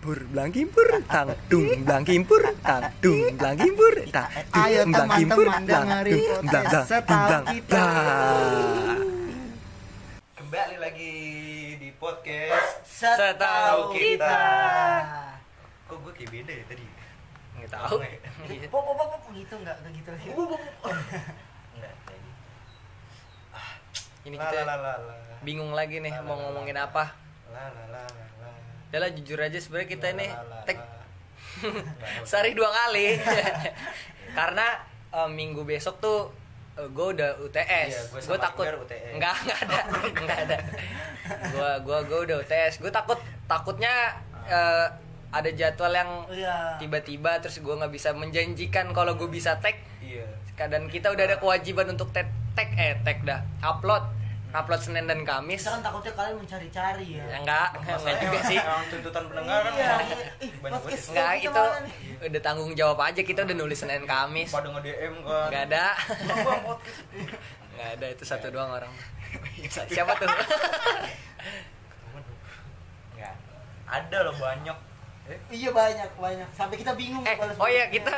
Pur blang kimpur tang dung blang kimpur tang dung blang kimpur tang Ayo blang kimpur blang dung blang blang Setahu blang Kita. blang. Kembali lagi di podcast Setahu kita. Kok gue kayak beda ya tadi? Nggak tahu. Ngomongnya. Pop pop pop gitu enggak enggak gitu lagi. Gitu. Ini kita bingung lagi nih mau ngomongin apa. La, la, la, la, la. Udah lah jujur aja sebenarnya kita ini. Nggak, sehari dua kali. Karena eh, minggu besok tuh gue udah UTS Iya, gue takut. UTS. nggak nggak ada. Nggak ada. Gue gua gua udah UTS gue takut takutnya eh, ada jadwal yang Iya. tiba-tiba terus gue nggak bisa menjanjikan kalau gue bisa tag Iya. dan kita udah ada kewajiban untuk tag tag eh tag dah. Upload upload Senin dan Kamis Kita kan takutnya kalian mencari-cari ya. ya enggak enggak juga sih emang tuntutan pendengar kan Iya. Ih, banyak banget. enggak itu udah tanggung jawab aja kita udah nulis Senin Kamis Pada nge-DM kan. nggak ada Bang, bang, podcast. nggak ada itu satu doang orang Satu. siapa tuh Enggak. Ada loh banyak. Eh, Iya banyak banyak. Sampai kita bingung eh oh iya kita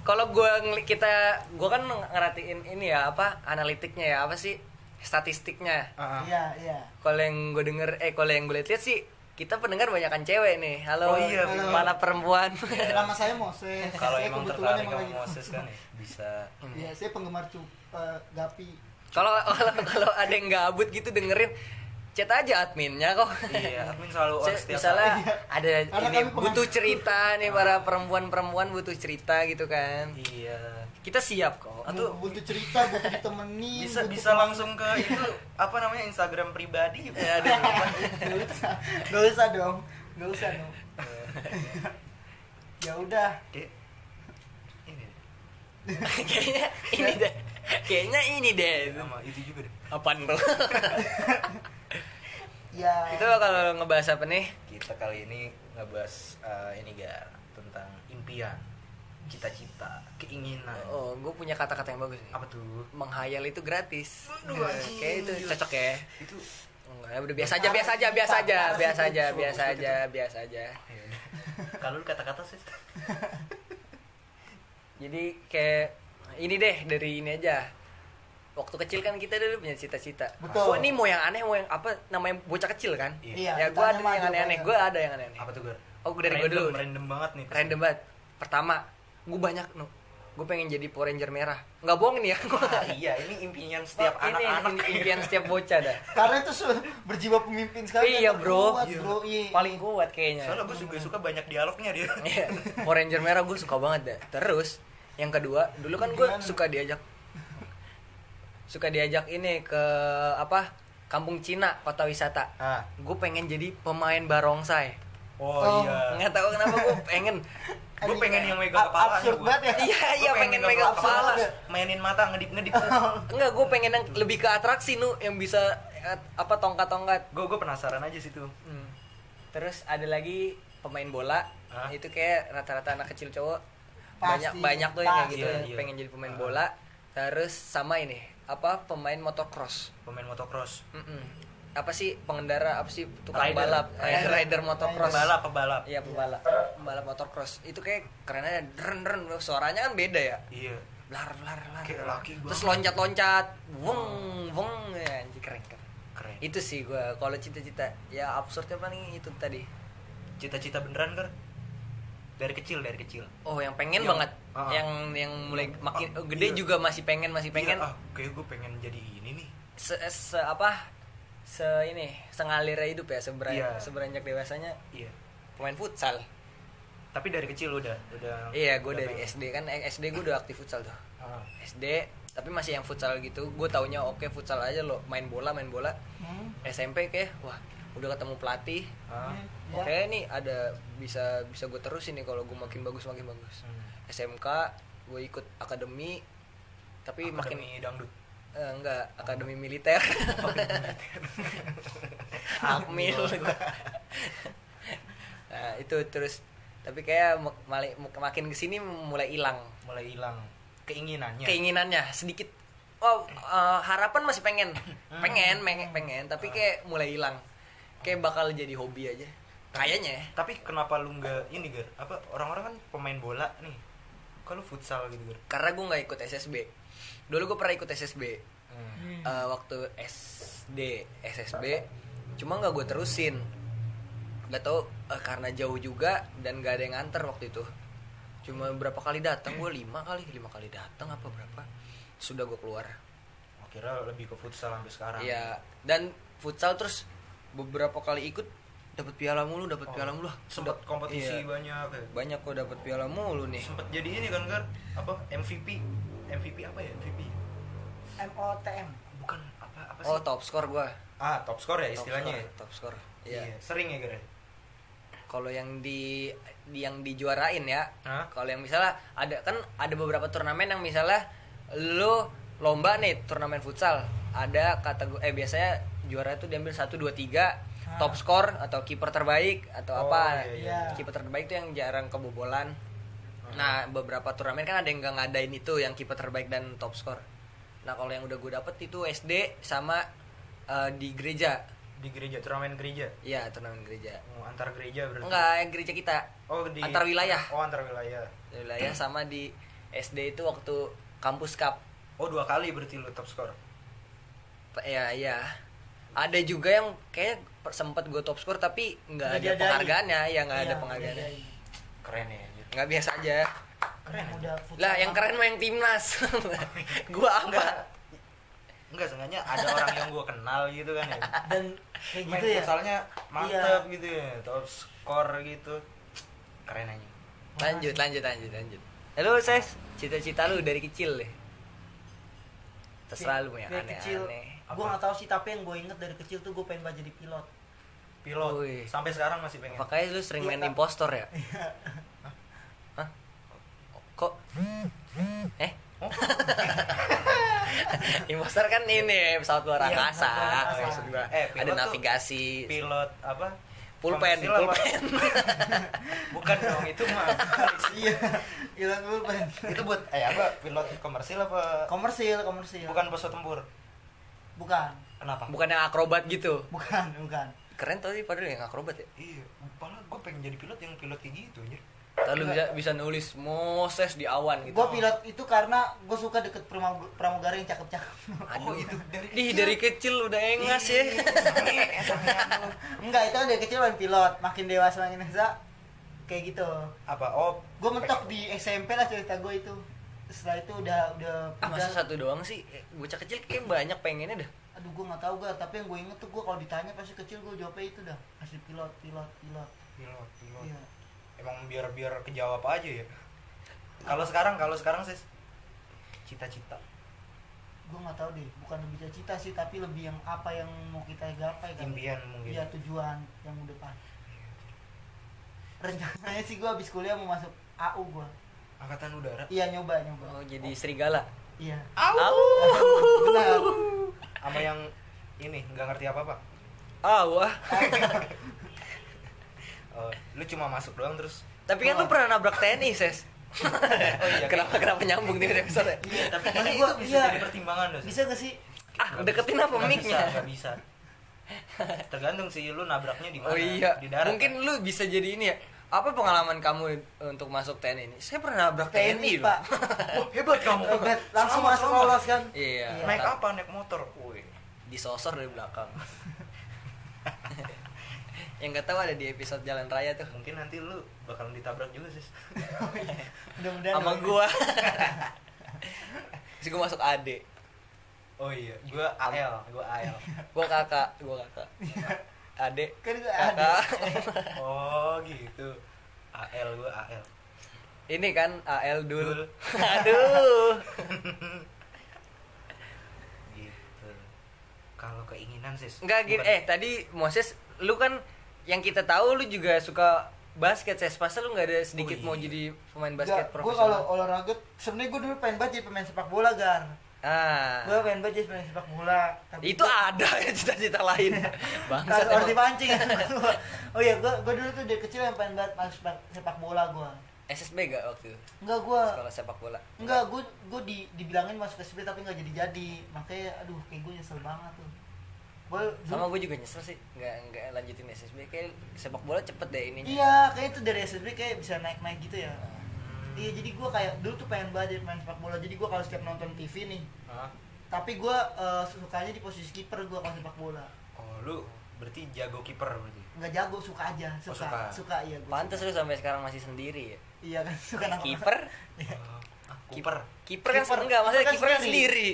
kalau gue kita gue kan ngerhatiin ini ya apa analitiknya ya apa sih statistiknya ah, ah. Iya iya. kalau yang gue denger eh kalau yang gue lihat sih kita pendengar banyakan cewek nih halo Oh iya, bener. para perempuan Nama saya Moses. Kalau Saya emang kebetulan tertarik emang sama lagi- Moses kan ya bisa. Iya, saya penggemar cup eh, Gapi. kalau kalau kalau ada yang gabut gitu dengerin chat aja adminnya kok Iya, admin selalu on setiap misalnya saat. ada Karena ini butuh cerita nih para perempuan-perempuan butuh cerita gitu kan Iya. Kita siap kok. Atau- butuh cerita, butuh ditemenin. Bisa butuh bisa langsung ke itu apa namanya Instagram pribadi gitu. ya aduh Gak usah, gak usah dong, gak usah dong. ya udah, ini. Kayaknya ini deh. Kayaknya ini deh. Sama itu juga deh. apaan tuh ya. itu kalau ngebahas apa nih? Kita kali ini ngebahas eh, ini gar tentang impian, cita-cita, keinginan. oh gue punya kata-kata yang bagus nih Apa tuh? menghayal itu gratis anjing. kayak itu cocok ya Itu Enggak, udah biasa aja, biasa aja, biasa aja, biasa aja, biasa aja, biasa aja. Kalau lu kata-kata sih Jadi kayak ini deh dari ini aja. Waktu kecil kan kita dulu punya cita-cita. Betul. Oh ini mau yang aneh, mau yang apa namanya bocah kecil kan? Iya, ya gue ada yang aneh-aneh, gue ada yang aneh-aneh. apa tuh gar? Oh dari gue Random, dulu. nih. Random banget nih. Random banget. Pertama, gue banyak nu. Gue pengen jadi Power Ranger merah. Nggak bohong nih ya. Ah, iya, ini impian setiap ini anak-anak. ini impian setiap bocah dah. Karena itu berjiwa pemimpin sekali. Iya, bro. kuat, Iya. bro. Iya. Paling kuat kayaknya. Soalnya gue juga suka banyak dialognya dia. Iya, Power Ranger merah gue suka banget dah. Terus yang kedua, dulu kan gue suka diajak suka diajak ini ke apa? Kampung Cina, kota wisata. Ah. Gue pengen jadi pemain barongsai. Oh, Oh. iya. Nggak tahu kenapa gue pengen. Gue pengen yang megang kepala. absurd banget ya. Iya, iya pengen megang kepala. Mainin mata ngedip-ngedip. Enggak, gue pengen yang lebih ke atraksi nu yang bisa eh, apa tongkat-tongkat. Gue gue penasaran aja situ. Hmm. Terus ada lagi pemain bola. Hah? Itu kayak rata-rata anak kecil cowok Pasti, banyak banyak tuh yang kayak gitu Iya, iya. pengen jadi pemain Ah. bola. Terus sama ini apa pemain motocross. Pemain motocross. Mm-mm. Apa sih pengendara apa sih tukang Rider. balap rider, Rider. rider motocross. Pebalap, pebalap. Iya pebalap pembalap motocross itu kayak keren aja deren deren suaranya kan beda ya Iya. blar Kayak laki terus loncat loncat wong wong ya anjir keren keren Keren. itu sih gua kalau cita-cita ya absurdnya paling itu tadi Cita-cita beneran kan? Dari kecil, dari kecil. oh yang pengen Yang- banget ah. yang yang mulai makin ah, gede iya. juga masih pengen masih pengen Iya, ah, kayak gue pengen jadi ini nih. se, se apa se ini sengalir hidup ya seberanjak Iya. seberanjak dewasanya Iya. pemain futsal Tapi dari kecil udah, udah. iya gue dari pengen. SD kan eh, SD gue udah aktif futsal tuh Ah. SD tapi masih yang futsal gitu gue taunya oke futsal aja lo main bola main bola Hmm. SMP kayak wah udah ketemu pelatih Ah. Ya. oke nih ada bisa bisa gue terusin nih kalau gue makin bagus makin bagus Hmm. SMK gue ikut akademi tapi makin Akademi dangdut. Eh, enggak akademi militer. Akmil. Nah itu terus tapi kayak mali- makin ke sini mulai hilang. Mulai hilang keinginannya. keinginannya sedikit. Oh eh, harapan masih pengen. Pengen pengen pengen tapi kayak mulai hilang. Kayak bakal jadi hobi aja. Kayaknya ya. Tapi kenapa lu nggak ini Gar? Apa orang-orang kan pemain bola nih. Kalau futsal gitu karena gue nggak ikut SSB dulu gue pernah ikut SSB Hmm. eh, waktu SD SSB cuma nggak gue terusin. Nggak tahu eh, karena jauh juga dan gak ada yang nganter waktu itu. Cuma berapa kali datang gue lima kali. Lima kali datang apa berapa? Sudah gue keluar. Akhirnya lebih ke futsal sampai sekarang. Iya. Dan futsal terus beberapa kali ikut dapat piala mulu dapat Oh, piala mulu Sempat kompetisi Iya. banyak ya. banyak kok dapat piala mulu nih Sempat jadi ini kan Gar? Apa MVP? MVP apa ya? MVP? MOTM Bukan apa apa sih? oh top score gue Ah, top score ya istilahnya. ya? top score Iya. iya Sering ya Gar? ya? kalau yang di di- yang dijuarain ya kalau yang misalnya ada kan ada beberapa turnamen yang misalnya lu lomba nih turnamen futsal ada kategori eh biasanya juara itu diambil 1 2 3 Top skor atau kiper terbaik atau Oh, apa iya, iya. kiper terbaik itu yang jarang kebobolan nah beberapa turnamen kan ada yang nggak ngadain itu yang kiper terbaik dan top skor nah kalau yang udah gue dapet itu SD sama eh, di gereja Di gereja, turnamen gereja. iya turnamen gereja Oh, antar gereja berarti. enggak yang gereja kita Oh, di Antar wilayah. Oh, antar wilayah. Di wilayah sama di SD itu waktu kampus cup Oh, dua kali berarti lu top score. ya iya ada juga yang kayak sempat gue top score tapi nggak ada penghargaannya ya nggak ada Iya, penghargaannya iya, iya. Keren ya. anjir. nggak biasa aja Keren udah futsal lah yang keren mah yang timnas gua Enggak. apa Enggak, sengaja ada orang yang gua kenal gitu kan ya. dan kayak Main gitu ya futsalnya mantep gitu ya. Top skor gitu. Keren aja. lanjut lanjut lanjut lanjut halo ses cita-cita lu dari kecil deh terserah lu yang aneh-aneh gue nggak tahu sih tapi yang gue inget dari kecil tuh gue pengen banget jadi pilot Pilot. Wih. Sampai sekarang masih pengen. Makanya lu sering Iya, main Kak. impostor ya? Hah? Kok? Eh? Oh. impostor kan ini pesawat luar Iya, angkasa. pesawat luar angkasa. Maksud gua. Eh, Ada navigasi. Pilot apa? Pulpen, pulpen. Bukan dong, itu mah. iya pilot pengen itu buat eh apa? Pilot komersil apa? komersil komersil Bukan pesawat tempur. Bukan Kenapa? Bukan yang akrobat gitu. bukan bukan Keren tau sih padahal yang akrobat ya. Iya, malah gue pengen jadi pilot yang pilot kayak gitu anjir. Lalu bisa bisa nulis Moses di awan gitu. gue pilot itu karena gue suka deket pramug- pramugari yang cakep-cakep Aduh, Oh, itu dari Ih, kecil. dari kecil udah engas ya. enggak itu kan dari kecil main pilot makin dewasa makin dewasa kayak gitu Apa? Oh, gue mentok di SMP lah cerita gue itu setelah itu udah udah Ah, masa udah- satu doang sih? Bocah kecil kayak banyak pengennya dah. aduh gue nggak tahu gak tapi yang gue inget tuh gue kalau ditanya pasti kecil gue jawabnya itu dah pasti pilot pilot pilot pilot, pilot. iya Emang biar biar kejawab aja ya. Kalau sekarang, kalau sekarang sih cita-cita. gue nggak tahu deh bukan lebih cita sih tapi lebih yang apa yang mau kita gapai kan Impian mungkin. iya tujuan yang depan rencananya sih gue habis kuliah mau masuk AU gue Angkatan udara. iya nyoba nyoba Oh, jadi serigala. iya Au. benar Sama yang ini nggak ngerti apa-apa. Ah, wah. Oh, lu cuma masuk doang terus. Tapi kan lu pernah nabrak TNI, Ses. Oh iya. kenapa kenapa nyambung nih episode? Iya, tapi kan gua- itu bisa iya. jadi pertimbangan dong. bisa gak sih Ah, Nggak deketin apa bisa, nggak bisa. Tergantung sih lu nabraknya di mana. Oh iya. Di darat. Mungkin kan? lu bisa jadi ini ya. Apa pengalaman kamu untuk masuk TNI ini? Saya pernah nabrak TNI, TNI loh. pak Wah, hebat kamu. Hebat. langsung Selamat, masuk lolos kan Iya. Naik Ta- apa? Naik motor. Wih. Disosor dari belakang. Yang gak tahu ada di episode Jalan Raya tuh. Mungkin nanti lu bakalan ditabrak juga sih. mudah-mudahan Sama gua. Terus gua masuk AD. Oh iya, gua AL, gua AL. Gua kakak, gua kakak. AD. kan gue ada Kakak. Oh gitu. AL gua AL. Ini kan AL dul. Dul. Aduh. gitu. Kalau keinginan sih. Enggak gini, eh tadi Moses lu kan yang kita tahu lu juga suka basket ses masa lu nggak ada sedikit Oh, mau iya. jadi pemain basket gue kalau profesional olahraga sebenarnya gue dulu pengen banget jadi pemain sepak bola gar ah. Gue pengen banget jadi pemain sepak bola tapi itu ada ya cita-cita lain. Bangsat harus, dipancing. Ya oh iya gue gue dulu tuh dari kecil yang pengen banget masuk sepak, sepak bola gue SSB gak waktu itu? Enggak gue sekolah sepak bola. Enggak gue gue di dibilangin masuk SB tapi nggak jadi jadi makanya aduh kayak gue nyesel banget tuh. Gua, sama gue juga nyesel sih. Nggak nggak lanjutin SSB kayak sepak bola cepet deh ininya. Iya, kayak itu dari SSB kayak bisa naik-naik gitu ya. Iya, jadi gua kayak dulu tuh pengen banget jadi main sepak bola. Jadi gua kalau setiap nonton TV nih, Hah? tapi gua eh, sukanya di posisi kiper gua kalau sepak bola. oh lu berarti jago kiper berarti Nggak jago, suka aja, suka. suka. suka. iya gua. pantas lu sampai sekarang masih sendiri ya Iya kan, suka kiper Oh, ah, kiper kiper kan enggak maksudnya kiper kan sendiri.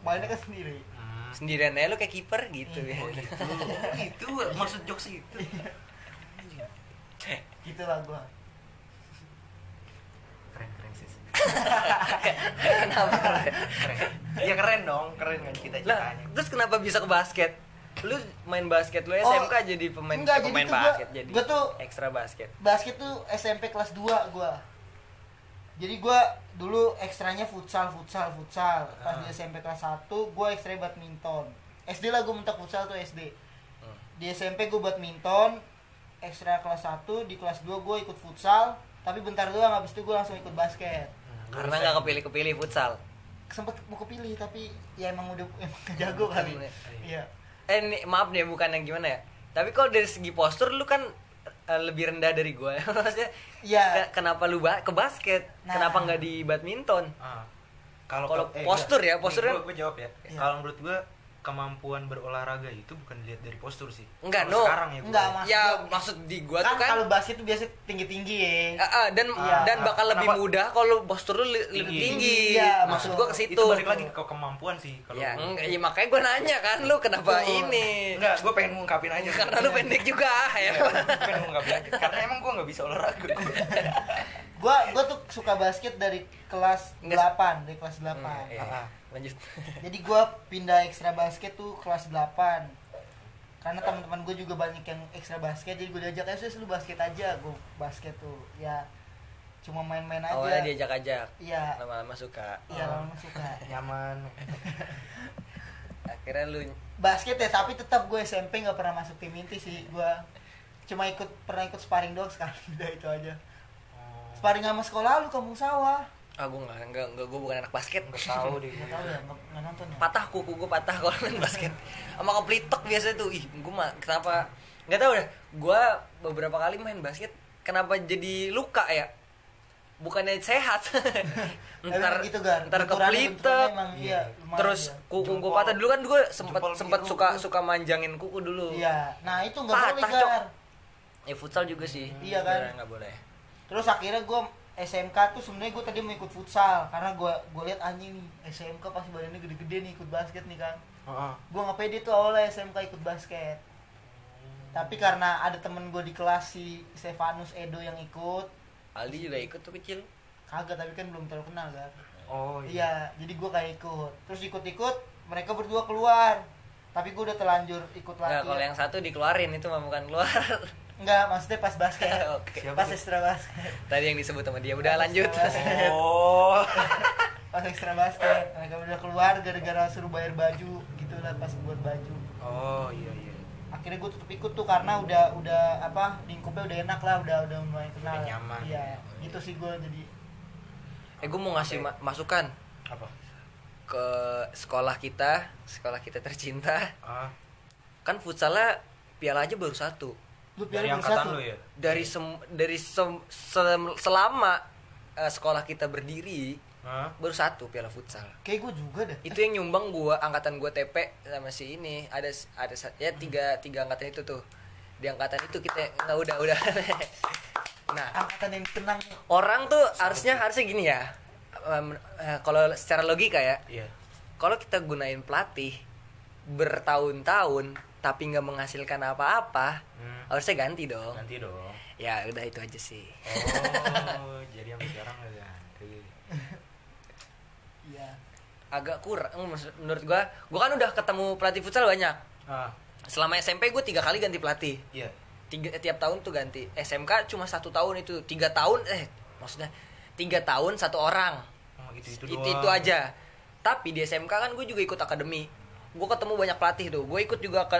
Mainnya kan sendiri. Hmm. sendirian aja lu kayak kiper gitu Iya. ya Oh gitu, itu maksud jokes itu. Gitu lah gua. Kenapa Keren. Ya keren dong, keren kan kita ceritanya. terus kenapa bisa ke basket lu main basket lu Oh, SMK jadi pemain enggak, jadi pemain tuh gua- basket jadi gua tuh- ekstra basket Basket tuh SMP kelas 2 gua. Jadi gua dulu ekstranya futsal, futsal, futsal. Pas di SMP kelas 1 gua ekstra badminton. SD lah gua mentok futsal tuh SD. Hmm. Di SMP gua badminton, ekstra kelas 1, di kelas 2 gua ikut futsal, tapi bentar doang habis itu gua langsung ikut basket. Karena nggak kepilih kepilih futsal Sempet mau kepilih tapi ya emang udah emang jago kali. Iya. Eh ini, maaf deh bukan yang gimana ya tapi kalau dari segi postur lu kan eh, lebih rendah dari gua maksudnya Iya. ke- kenapa lu ba- ke basket Nah. kenapa nggak di badminton Ah. Kalau Kalau eh, postur ya, postur kan- gua jawab ya. Iya. Kalau menurut gua kemampuan berolahraga itu bukan dilihat dari postur sih. Enggak, no. Sekarang ya. gua. Enggak, ya gua- maksud di gua kan, tuh kan kalau basket tuh biasa tinggi-tinggi ya. Ah, ah, dan Iya. dan bakal lebih mudah kalau postur lu lebih Tinggi. tinggi. Iya, maksud betul. gua ke situ. Itu balik lagi ke kemampuan sih kalau Ya, enggak, ya makanya gua nanya kan lu kenapa Betul. ini? Enggak, gua pengen ngungkapin aja. Karena lu pendek juga ya. Iya, pengen ngungkapin aja. Karena emang gua nggak bisa olahraga. gua gua tuh suka basket dari kelas Nggak- 8 dari kelas 8 Hmm, iya. Lanjut. jadi gua pindah ekstra basket tuh kelas 8 karena teman-teman gue juga banyak yang ekstra basket jadi gue diajak aja "Sus, lu basket aja. Gue basket tuh ya cuma main-main aja. Awalnya diajak-ajak. iya. Lama-lama suka. iya lama suka. Nyaman. Akhirnya lu basket ya tapi tetap gue SMP nggak pernah masuk tim inti sih. Gue cuma ikut pernah ikut sparring doang sekali udah itu aja. Oh, sparring sama sekolah lu kampung sawah ah gua enggak enggak enggak gua bukan anak basket. Nggak tahu deh. nggak tahu ya nggak nggak nonton ya? Patah kuku gue patah kalau main basket. Sama keplitok biasanya tuh. Ih gue mah kenapa? Nggak tahu deh. Gue beberapa kali main basket kenapa jadi luka ya? Bukannya sehat. Ntar gitu, Gar. ntar keplitek iya, lumayan terus ya. kuku gue patah. Dulu kan gue sempat biru suka tuh. suka manjangin kuku dulu. Iya. Nah itu nggak Patah, boleh gar. Ya futsal juga sih. Iya kan? Nggak boleh terus akhirnya gue SMK tuh sebenarnya gue tadi mau ikut futsal karena gue gue lihat anjing nih SMK pasti badannya gede-gede nih ikut basket nih kan Heeh. gue nggak pede tuh awalnya SMK ikut basket. Tapi karena ada temen gue di kelas si Stefanus Edo yang ikut. Aldi juga ikut tuh kecil. Kagak tapi kan belum terlalu kenal kan Oh iya. Jadi gue kayak ikut. Terus ikut-ikut mereka berdua keluar. Tapi gue udah terlanjur ikut nggak latihan. kalau yang satu dikeluarin itu mah bukan keluar Enggak, maksudnya pas basket Oke. Siapa pas tuh? ekstra basket tadi yang disebut sama dia udah Pas lanjut. Oh. pas ekstra basket mereka udah keluar gara-gara suruh bayar baju gitu lah pas buat baju Oh iya iya. akhirnya gue tetap ikut tuh karena udah udah apa lingkupnya udah enak lah udah udah lumayan kenal Udah nyaman. iya gitu sih gue jadi eh gue mau ngasih Oke. ma- masukan Apa? ke sekolah kita sekolah kita tercinta Ah, kan futsalnya piala aja baru satu lu dari angkatan satu lu ya? dari sem dari sem- sem- selama eh, sekolah kita berdiri Hah? baru satu piala futsal. Kayak gue juga dah itu yang nyumbang gua angkatan gua TP sama si ini. Ada ada ya tiga tiga angkatan itu tuh. Di angkatan itu kita nggak udah udah. Nah. Angkatan yang tenang. Orang tuh harusnya harusnya gini ya. Em, eh, kalau secara logika ya. Iya. kalau kita gunain pelatih bertahun-tahun tapi nggak menghasilkan apa-apa Hmm. harusnya ganti dong. Nanti dong. ya udah itu aja sih. Oh, jadi yang sekarang udah ganti. iya. Agak kurang menurut gua gua kan udah ketemu pelatih futsal banyak. Ah, selama SMP gue tiga kali ganti pelatih. Iya. tiga tiap tahun tuh ganti. SMK cuma satu tahun itu tiga tahun eh maksudnya tiga tahun satu orang. Oh, itu itu itu itu aja. Tapi di SMK kan gue juga ikut akademi gue ketemu banyak pelatih tuh gue ikut juga ke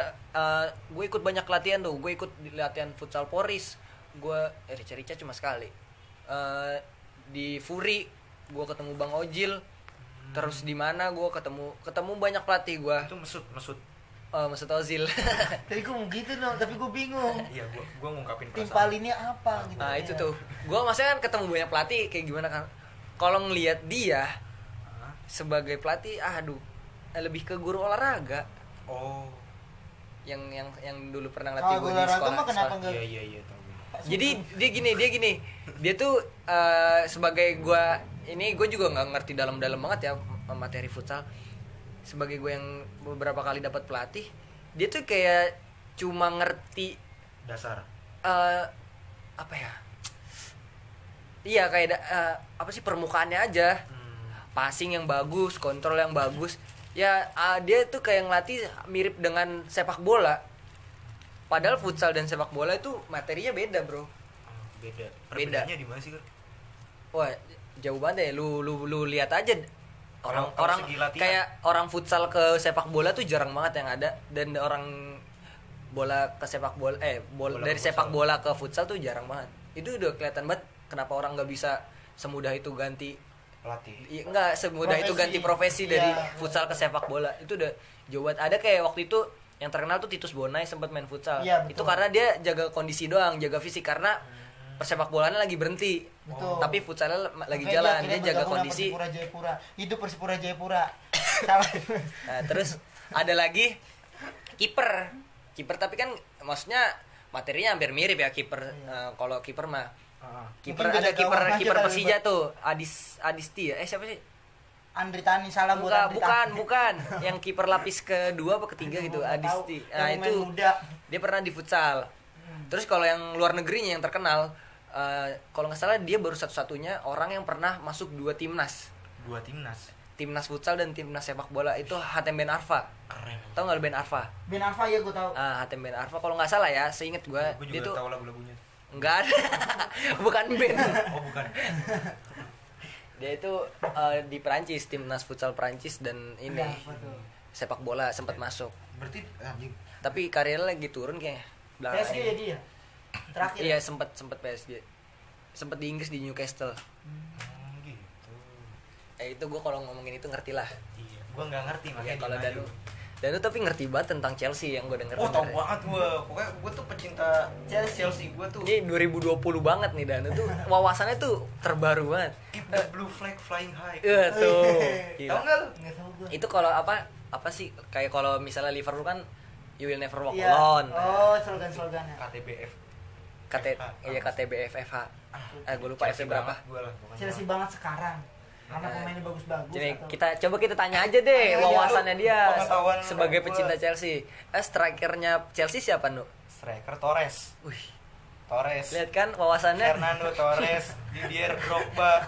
gue ikut banyak latihan tuh gue ikut di latihan futsal Poris gue eh Rica Rica cuma sekali Eh, di Furi gue ketemu Bang Ojil terus di mana gue ketemu ketemu banyak pelatih gue Itu mesut mesut. Oh, Mesut Ozil. Tadi gue mau gitu no, tapi gue bingung. iya gua gua ngungkapin perasaan Timpalinnya apa gitu. Nah, ya. itu tuh. Gua maksudnya kan ketemu banyak pelatih kayak gimana kan. Kalau ngelihat dia sebagai pelatih, ah, aduh, lebih ke guru olahraga oh yang yang yang dulu pernah latih gue di olahraga sekolah. mah kenapa sekolah. enggak? iya iya iya. Jadi dia gini, dia gini. Dia tuh eh, sebagai gua ini gue juga nggak ngerti dalam-dalam banget ya materi futsal. Sebagai gue yang beberapa kali dapat pelatih, dia tuh kayak cuma ngerti dasar eh apa ya? Iya kayak eh, apa sih permukaannya aja. hmm. Passing yang bagus, kontrol yang bagus. Ya ah, dia tuh kayak ngelatih mirip dengan sepak bola. Padahal futsal dan sepak bola itu materinya beda, Bro. Beda Beda. perbedaannya di mana sih Wah, jauh banget ya. Lu lu lu lihat aja orang orang latihan. kayak orang futsal ke sepak bola tuh jarang banget yang ada dan orang bola ke sepak bola eh bola, Bola dari sepak bola ke futsal tuh jarang banget. Itu udah kelihatan banget kenapa orang nggak bisa semudah itu ganti pelatih Iya, enggak semudah itu Profesi. ganti profesi dari Iya. futsal ke sepak bola. Itu udah jauh banget. Ada kayak waktu itu yang terkenal tuh Titus Bonai sempat main futsal. Iya, betul. itu karena dia jaga kondisi doang, jaga fisik karena persepak bolanya lagi berhenti. Betul. Tapi futsalnya lagi Makanya jalan, dia jaga kondisi. Persipura Jayapura. Hidup Persipura Jayapura. Salah. Nah, terus ada lagi kiper. Kiper tapi kan maksudnya materinya hampir mirip ya kiper. Eh, kalau kiper mah Ah, kiper ada kiper kiper Persija tuh Adis Adisti ya. Eh siapa sih? Andri Tani salam buat Bukan, Andri bukan, Tani. bukan. Yang kiper lapis kedua apa ketiga gitu, tahu. Adisti. Yang Nah, itu muda. dia pernah di futsal. Terus kalau yang luar negerinya yang terkenal eh, kalau nggak salah dia baru satu-satunya orang yang pernah masuk dua timnas. dua timnas Timnas futsal dan timnas sepak bola itu Hatem Ben Arfa. keren Tahu nggak Ben Arfa? Ben Arfa ya gue tahu. Ah, Hatem Ben Arfa kalau nggak salah ya, seinget gue gue dia juga tuh tahu lagu-lagunya enggak ada. Bukan Ben. oh bukan Dia itu eh, di Perancis, timnas futsal Perancis dan ini tuh. sepak bola sempat masuk. berarti anjing Tapi karirnya lagi turun kayaknya. Belakangan PSG ini. ya dia. Terakhir. Iya sempet sempet PSG. Sempet di Inggris di Newcastle. Hmm, gitu Eh itu gue kalau ngomongin itu ngerti lah. iya gue nggak ngerti Ya, makanya kalau di Danu. Melayu. Danu tapi ngerti banget tentang Chelsea yang gue denger. oh tau banget gue pokoknya gue tuh pecinta Chelsea. Chelsea gue tuh Ini 2020 banget nih Danu tuh wawasannya tuh terbaru banget. keep the blue flag flying high Eh tuh. tau nggak lu Enggak tahu gue. Itu kalau apa apa sih kayak kalau misalnya Liverpool kan you will never walk Iya. alone. Oh, slogan-slogannya. KTBF KT FH. iya KTB FFH. Eh gue lupa FC berapa. Chelsea banget sekarang. Karena Nah. pemainnya bagus-bagus. Jadi atau- kita coba kita tanya aja deh Ayo, wawasannya dia sebagai pecinta Chelsea. Eh strikernya Chelsea siapa nu? striker Torres Wih, Torres lihat kan wawasannya Fernando Torres Didier Drogba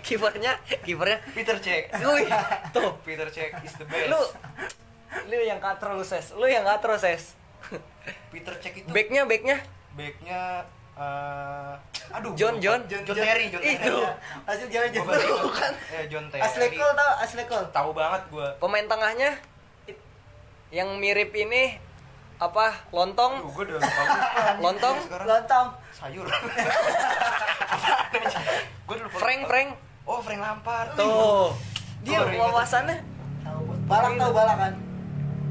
kipernya kipernya. Peter Cech Wih, tuh Peter Cech is the best lu lu yang katro lu ses, lu yang katro ses. Peter Cech itu Backnya backnya backnya eh, aduh John, gua lupa. John. John Terry John Itu. Terry Iya. Hasil jalan. baru ingat. Bukan. eh John Terry Ashley Cole tau Ashley Cole. tahu banget gue pemain tengahnya yang mirip ini apa lontong Aduh, gue udah lupa lupa. Lontong? Sekarang Lontong. sayur. gue lupa. Frank Frank Oh, Frank Lampard. tuh dia wawasannya gua. Balak tahu balak kan?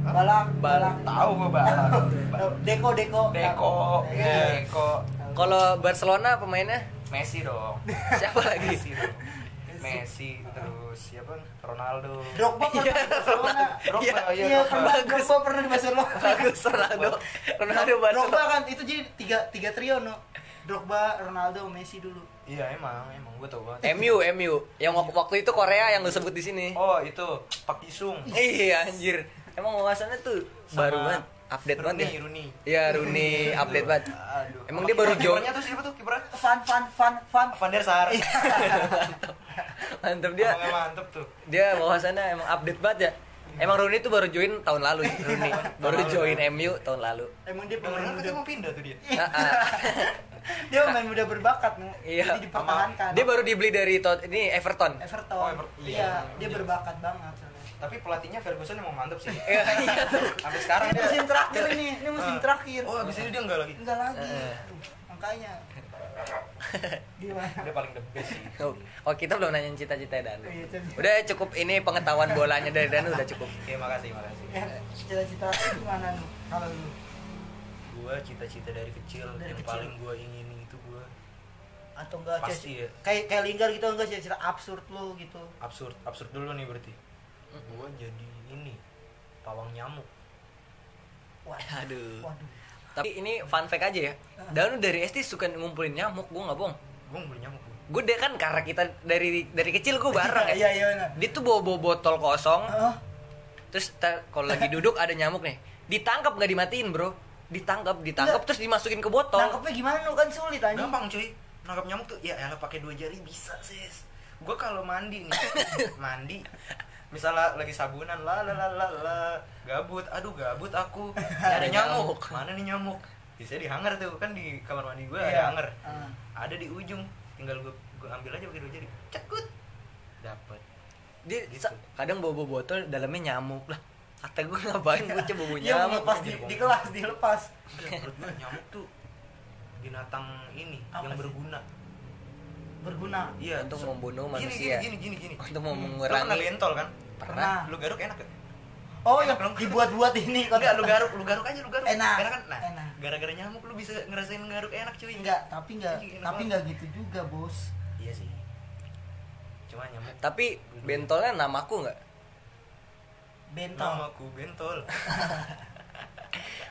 Balak, balak. Tahu gue balak. Deko, Deko. Deko, Iya. Deko, kalau Barcelona pemainnya Messi dong. siapa lagi Messi dong. Messi terus siapa? Ronaldo. Drogba pernah Iya, di Barcelona. Drogba, Iya, iya, Iya, Drogba. pernah Drogba pernah di Barcelona. bagus Ronaldo Ronaldo Drogba Barcelona kan itu jadi tiga tiga trio no. Drogba, Ronaldo, Messi dulu. Iya emang, emang gue tau banget. MU MU yang wak- waktu itu Korea yang lu sebut di sini Oh itu Pak Jisung. iya anjir emang wawasannya tuh Sama baru banget update banget ya Rooney, Rooney. Iya Rooney update banget Aduh. Emang Apa dia baru join kipernya tuh siapa tuh kipernya? Van Van Van Van. Van der Sar. mantep dia Emang mantep tuh. dia wawasannya emang update banget ya emang Rooney tuh baru join tahun lalu Rooney baru join? MU tahun lalu Emang dia katanya mau pindah tuh dia. Dia pemain muda berbakat. Iya. Jadi dipertahankan. dia baru dibeli dari Tot- ini Everton Everton. Oh, Everton. Iya, Iya. dia berbakat banget. Tapi pelatihnya Ferguson emang mantep sih. Iya, iya tuh. Sampai sekarang Ini dia. musim terakhir ini, ini musim Ah. terakhir. Oh, abis ini dia enggak lagi. Enggak lagi. Eh. Makanya. Gimana? Dia paling the best sih. Oh, kita belum nanyain cita-cita Dan. Iya. Udah cukup ini pengetahuan bolanya dari Dan udah cukup. Oke, makasih, makasih. Ya, cita-cita gimana lu? Kalau lu Gua cita-cita dari kecil Dari yang kecil. paling gua itu gua atau enggak Pasti ya. kayak kayak linggar gitu enggak cita-cita absurd lu gitu. absurd absurd dulu nih berarti. Gua jadi ini pawang nyamuk. Waduh. Aduh. Waduh. Tapi ini fun fact aja ya. Dan dari SD suka ngumpulin nyamuk, gua nggak bohong. Gua beli nyamuk. gua. Gue deh kan karena kita dari dari kecil gue bareng ya. Iya, iya benar. Dia tuh bawa, bawa botol kosong, Heeh. terus kalau lagi duduk ada nyamuk nih, ditangkap nggak dimatiin bro, ditangkap, ditangkap Iya. terus dimasukin ke botol. Nangkepnya gimana lu kan sulit anjing. Gampang cuy. Nangkap nyamuk tuh ya elah pakai dua jari bisa sis. Gua kalau mandi nih, mandi misalnya lagi sabunan la la la la la gabut aduh gabut aku Ada nyamuk. mana nih nyamuk bisa di hanger tuh kan di kamar mandi gua Iya. ada hanger Ah. ada di ujung tinggal gua, gua ambil aja pakai dua jari cekut dapat Dia Gitu. kadang bawa, bawa botol dalamnya nyamuk lah. Kata gue ngapain gue coba bawa Iya, nyamuk. lepas di, di kelas dilepas. menurut gua nyamuk tuh binatang ini Apa yang sih? berguna Berguna. iya Untuk so- membunuh gini, manusia. gini gini gini, gini. Untuk mau Hmm. Lu pernah mengurangi. bentol kan Pernah. lu garuk enak gak? Oh, Enak yang dibuat-buat ini Enggak, lu garuk, lu garuk aja, lu garuk. Enak. kan? Nah, Enak. gara-gara nyamuk lu bisa ngerasain garuk enak cuy. Enggak, tapi enggak Iya, tapi enggak gitu juga, Bos. Iya sih. Cuma nyamuk. Tapi bentolnya namaku nggak? Bentol. Namaku bentol.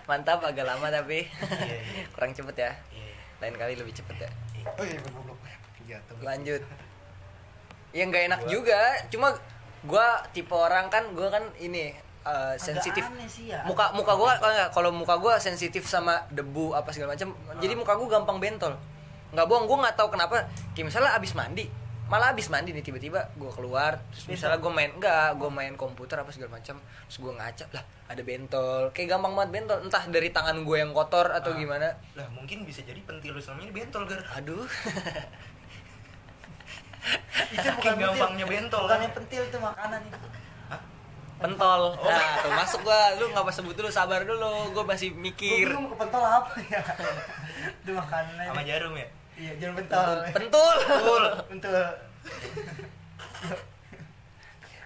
Mantap agak lama tapi Iya, iya. kurang cepet ya. Iya. Lain kali lebih cepet ya. Oh iya. Lanjut. Ya nggak enak Gua- juga. Cuma gua tipe orang kan gua kan ini uh, sensitif. ya. Muka muka gua kalau- kalau muka gua sensitif sama debu apa segala macam. Jadi muka gua gampang bentol. Nggak bohong, gua nggak tahu kenapa. Kayak misalnya abis mandi, malah abis mandi nih tiba-tiba gua keluar terus Bentol. misalnya gua main enggak gua main komputer apa segala macam terus gua ngaca lah ada bentol kayak gampang banget bentol entah dari tangan gue yang kotor atau Ah. gimana Lah, mungkin bisa jadi pentil lu selama ini bentol, Gar. aduh itu bukan gampangnya pentil. bentol. Bukannya pentil itu makanan itu. Hah? pentol nah tuh masuk gua lu nggak apa sebut dulu sabar dulu gua masih Gua mikir bingung ke pentol apa ya? itu makanan Sama jarum ya? Iya, jangan pentol. pentul Betul. Pentul.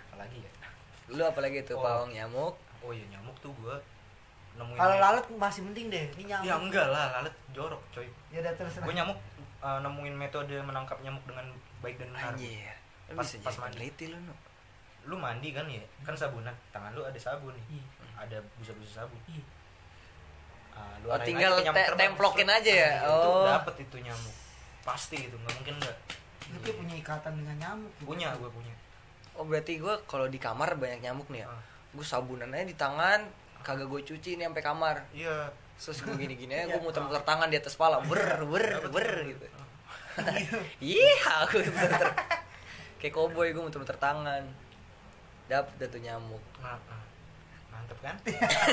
Apalagi ya? lu apalagi tuh Oh. pawang nyamuk Oh iya, nyamuk tuh gua nemuin Kalau lalat masih penting deh. Ini nyamuk. Ya enggak lah, lalat jorok, coy. Ya udah terus. Gue nyamuk uh, nemuin metode menangkap nyamuk dengan baik dan benar. anjir Pas- bisa pas mandi. peneliti lu nu Lu mandi kan ya? Kan sabunan, tangan lu ada sabun nih. Iya. Ada busa-busa sabun. Iya. Ah, lu Oh, tinggal aja te- templokin aja ya? Ah, Itu Oh. dapet itu nyamuk. Pasti itu, nggak mungkin enggak. Lu kayak punya ikatan dengan nyamuk. gitu. Punya, gue punya. oh berarti gua kalau di kamar banyak nyamuk nih ya Ah. gua sabunan aja di tangan kagak gue cuci nih sampai kamar Iya. terus gue gini-gini aja Iya. gue muter-muter tangan di atas pala ber ber ber gitu Ah. iya aku muter kayak cowboy gue muter-muter tangan dapet tuh nyamuk Nah, ah. mantep kan?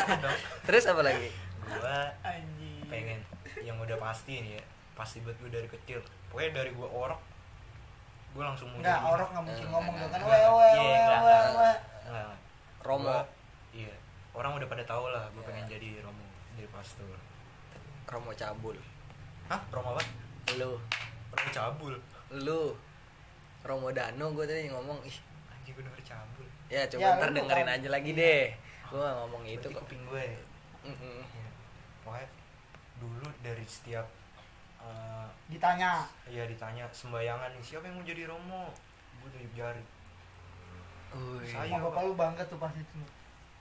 Terus apa lagi Gua Anjing. pengen yang udah pasti nih ya pasti buat gue dari kecil. Pokoknya dari gue orok gue langsung mau Enggak, jadi- orok enggak mungkin Eh, ngomong iya, we enggak. we. Enggak, enggak. Romo. Gua- iya orang udah pada tahu lah gue Iya. pengen jadi romo jadi pastor Romo cabul. Hah? Romo apa? Lu. Romo cabul. Lu. Romo Dano gue tadi ngomong ih. Anjing gue denger cabul. Ya coba Ya, ntar dengerin aja lagi Iya. deh. Gue gak ngomong itu Berarti kok. kuping gue. Iya. Pokoknya dulu dari setiap eh, Ditanya. ya ditanya. Sembayangan nih siapa yang mau jadi romo? Gue tunjuk jari. Wih, Saya- Sama bapak lu bangga tuh pas itu.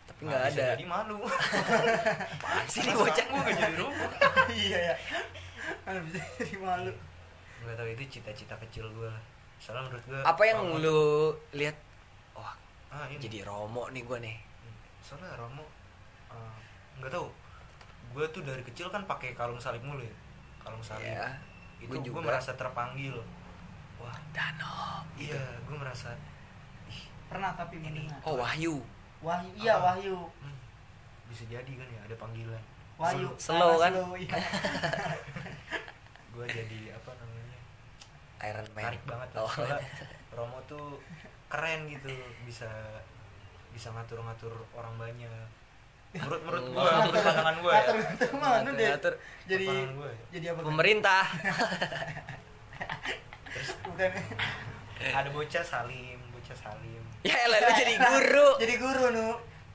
tapi nggak ada. jadi malu. Sih nih bocah? Gue gak jadi romo. Iya ya. Mana bisa jadi malu. Gak tau itu cita-cita kecil gue lah Soalnya menurut gue apa yang lu lihat? Wah ah, ini. jadi Romo nih gue nih. Soalnya Romo eh, nggak tahu Gue tuh dari kecil kan pakai kalung salib mulu ya Kalung salib ya Itu gue juga. merasa terpanggil Wah Dano iya gue merasa Ih Pernah tapi Ini. mendengar. oh Wahyu Wahyu, iya Apa? Wahyu. hmm, bisa jadi kan ya ada panggilan Wahyu. Slow Ah, kan? slow, iya. Gue jadi apa namanya Iron Man Tarik banget lah oh. Soalnya Romo tuh keren gitu Bisa bisa ngatur-ngatur orang banyak menurut menurut gue Ngatur- menurut pandangan gue ya. Mana deh? Ngatur. Jadi Pandangan gue ya. jadi apa? pemerintah. Bukan. Ada bocah salim bocah salim. Ya elah lu jadi guru. Jadi guru nu.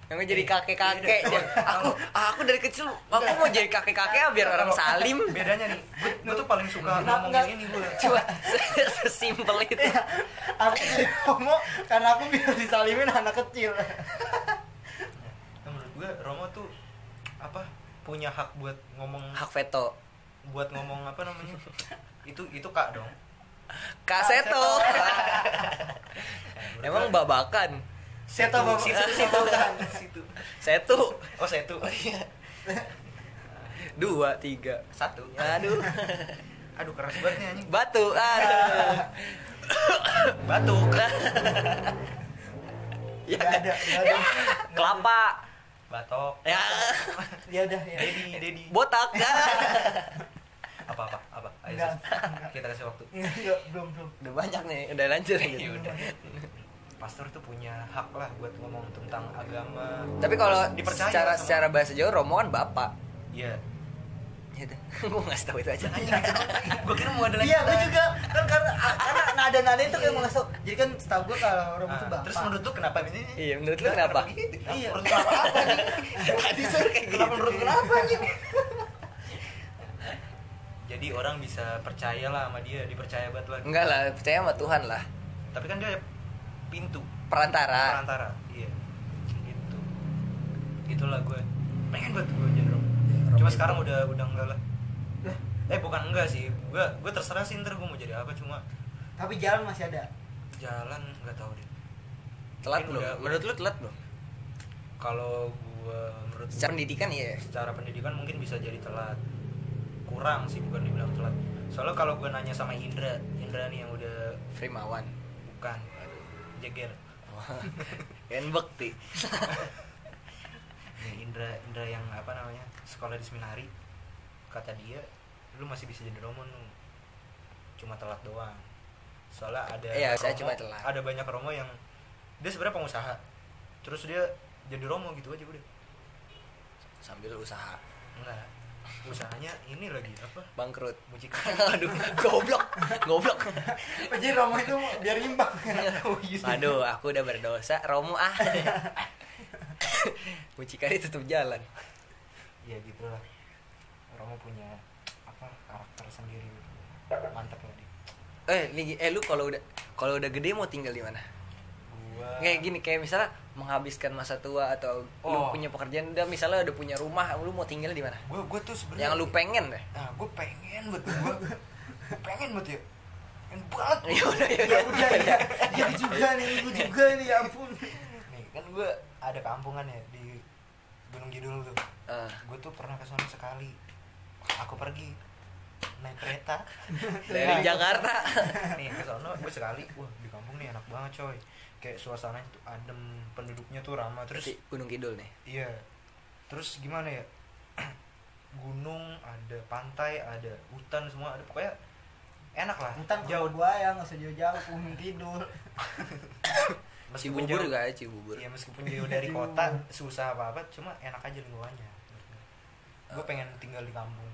Yang gue jadi kakek kakek Iya, aku aku dari kecil aku mau jadi kakek kakek ah, biar orang salim. bedanya nih gue, gue tuh paling suka nggak. ini gue cuma sesimpel itu. Iya, aku jadi homo karena aku bisa disalimin anak kecil gue Romo tuh apa punya hak buat ngomong hak veto. Buat ngomong apa namanya? Itu itu kak dong. Kaseto emang babakan. Seto bapak situ situ. Situ situ. Setu oh satu dua tiga. Satu. Aduh. Aduh keras banget nih anjing. Batu aduh batuk. Ya Nggak ada nggak ada. Kelapa batok. Ya. Ya udah ya. Dedi dedi botak. Ya. apa apa apa? Ayo Enggak, kita kasih waktu. Enggak, belum belum. Udah banyak nih udah lanjut ya gitu. udah. Pastor tuh punya hak lah buat ngomong tentang agama. Tapi kalau dipercaya secara sama- secara bahasa Jawa Romo kan bapak. Iya. Ya udah gue ngasih tahu itu aja. Gue kira mau ada lagi iya gue juga kan karena karena nada nada itu kayak mau ngasih tau. jadi kan setahu gue kalau orang itu Ah, bapak. terus menurut lu kenapa ini? Iya, menurut lu kenapa? gitu? Iya. menurut lu apa? Apa nih tadi suruh kayak kenapa gitu. menurut lu kenapa anjing jadi orang bisa percaya lah sama dia dipercaya banget lah enggak lah percaya sama Tuhan lah. Tapi kan dia pintu. Perantara. Perantara iya. Gitu. Itulah gue pengen banget gue jadi Rom cuma sekarang udah udah enggak lah. Lah, eh bukan enggak sih gue gue terserah sih ntar gue mau jadi apa cuma tapi jalan masih ada? Jalan nggak tahu deh. Telat belum? udah- menurut lu telat belum? Kalau gue menurut secara pendidikan iya. Secara pendidikan mungkin bisa jadi telat. Kurang sih bukan dibilang telat. Soalnya kalau gue nanya sama Indra Indra nih yang udah Frimawan. Bukan jeger kan bekti. Indra Indra yang apa namanya sekolah di seminari kata dia lu masih bisa jadi romo nu cuma telat doang. Soalnya ada Iya, saya romo- cuma telat. ada banyak romo yang dia sebenarnya pengusaha. Terus dia jadi romo gitu aja udah. Sambil usaha. Enggak. Usahanya ini lagi apa? Bangkrut. Mucikan aduh goblok. Goblok. Jadi Romo itu biar imbang? Oh, iya. aduh aku udah berdosa Romo ah. Mucikari tutup jalan. Ya gitu lah. Romo punya karakter sendiri mantap lah dia eh nih eh lu kalau udah kalau udah gede mau tinggal di mana? Gua kayak gini kayak misalnya menghabiskan masa tua atau lu Oh. punya pekerjaan udah misalnya udah punya rumah lu mau tinggal di mana? Gua gua tuh sebenarnya yang lu pengen deh. Nah gue pengen buat gue pengen buat ya. Pengen banget. Ya udah ya udah ya juga nih gue juga nih ya ampun. Nih kan gue ada kampungan ya di Gunung Kidul tuh. Ah, gue tuh pernah ke sana sekali. Aku pergi naik kereta. Dari Jakarta. Nih ke sana gue sekali wah di kampung nih enak banget coy. Kayak suasananya tuh adem penduduknya tuh ramah terus terus Gunung Kidul nih? Iya. Terus gimana ya? Gunung ada pantai ada hutan semua ada pokoknya enak lah. Hutan jauh. gua ya nggak usah jauh-jauh gunung kidul. Meskipun Cibubur jauh juga ya Cibubur. Ya meskipun jauh dari kota susah apa apa cuma enak aja lingkungannya gue pengen tinggal di kampung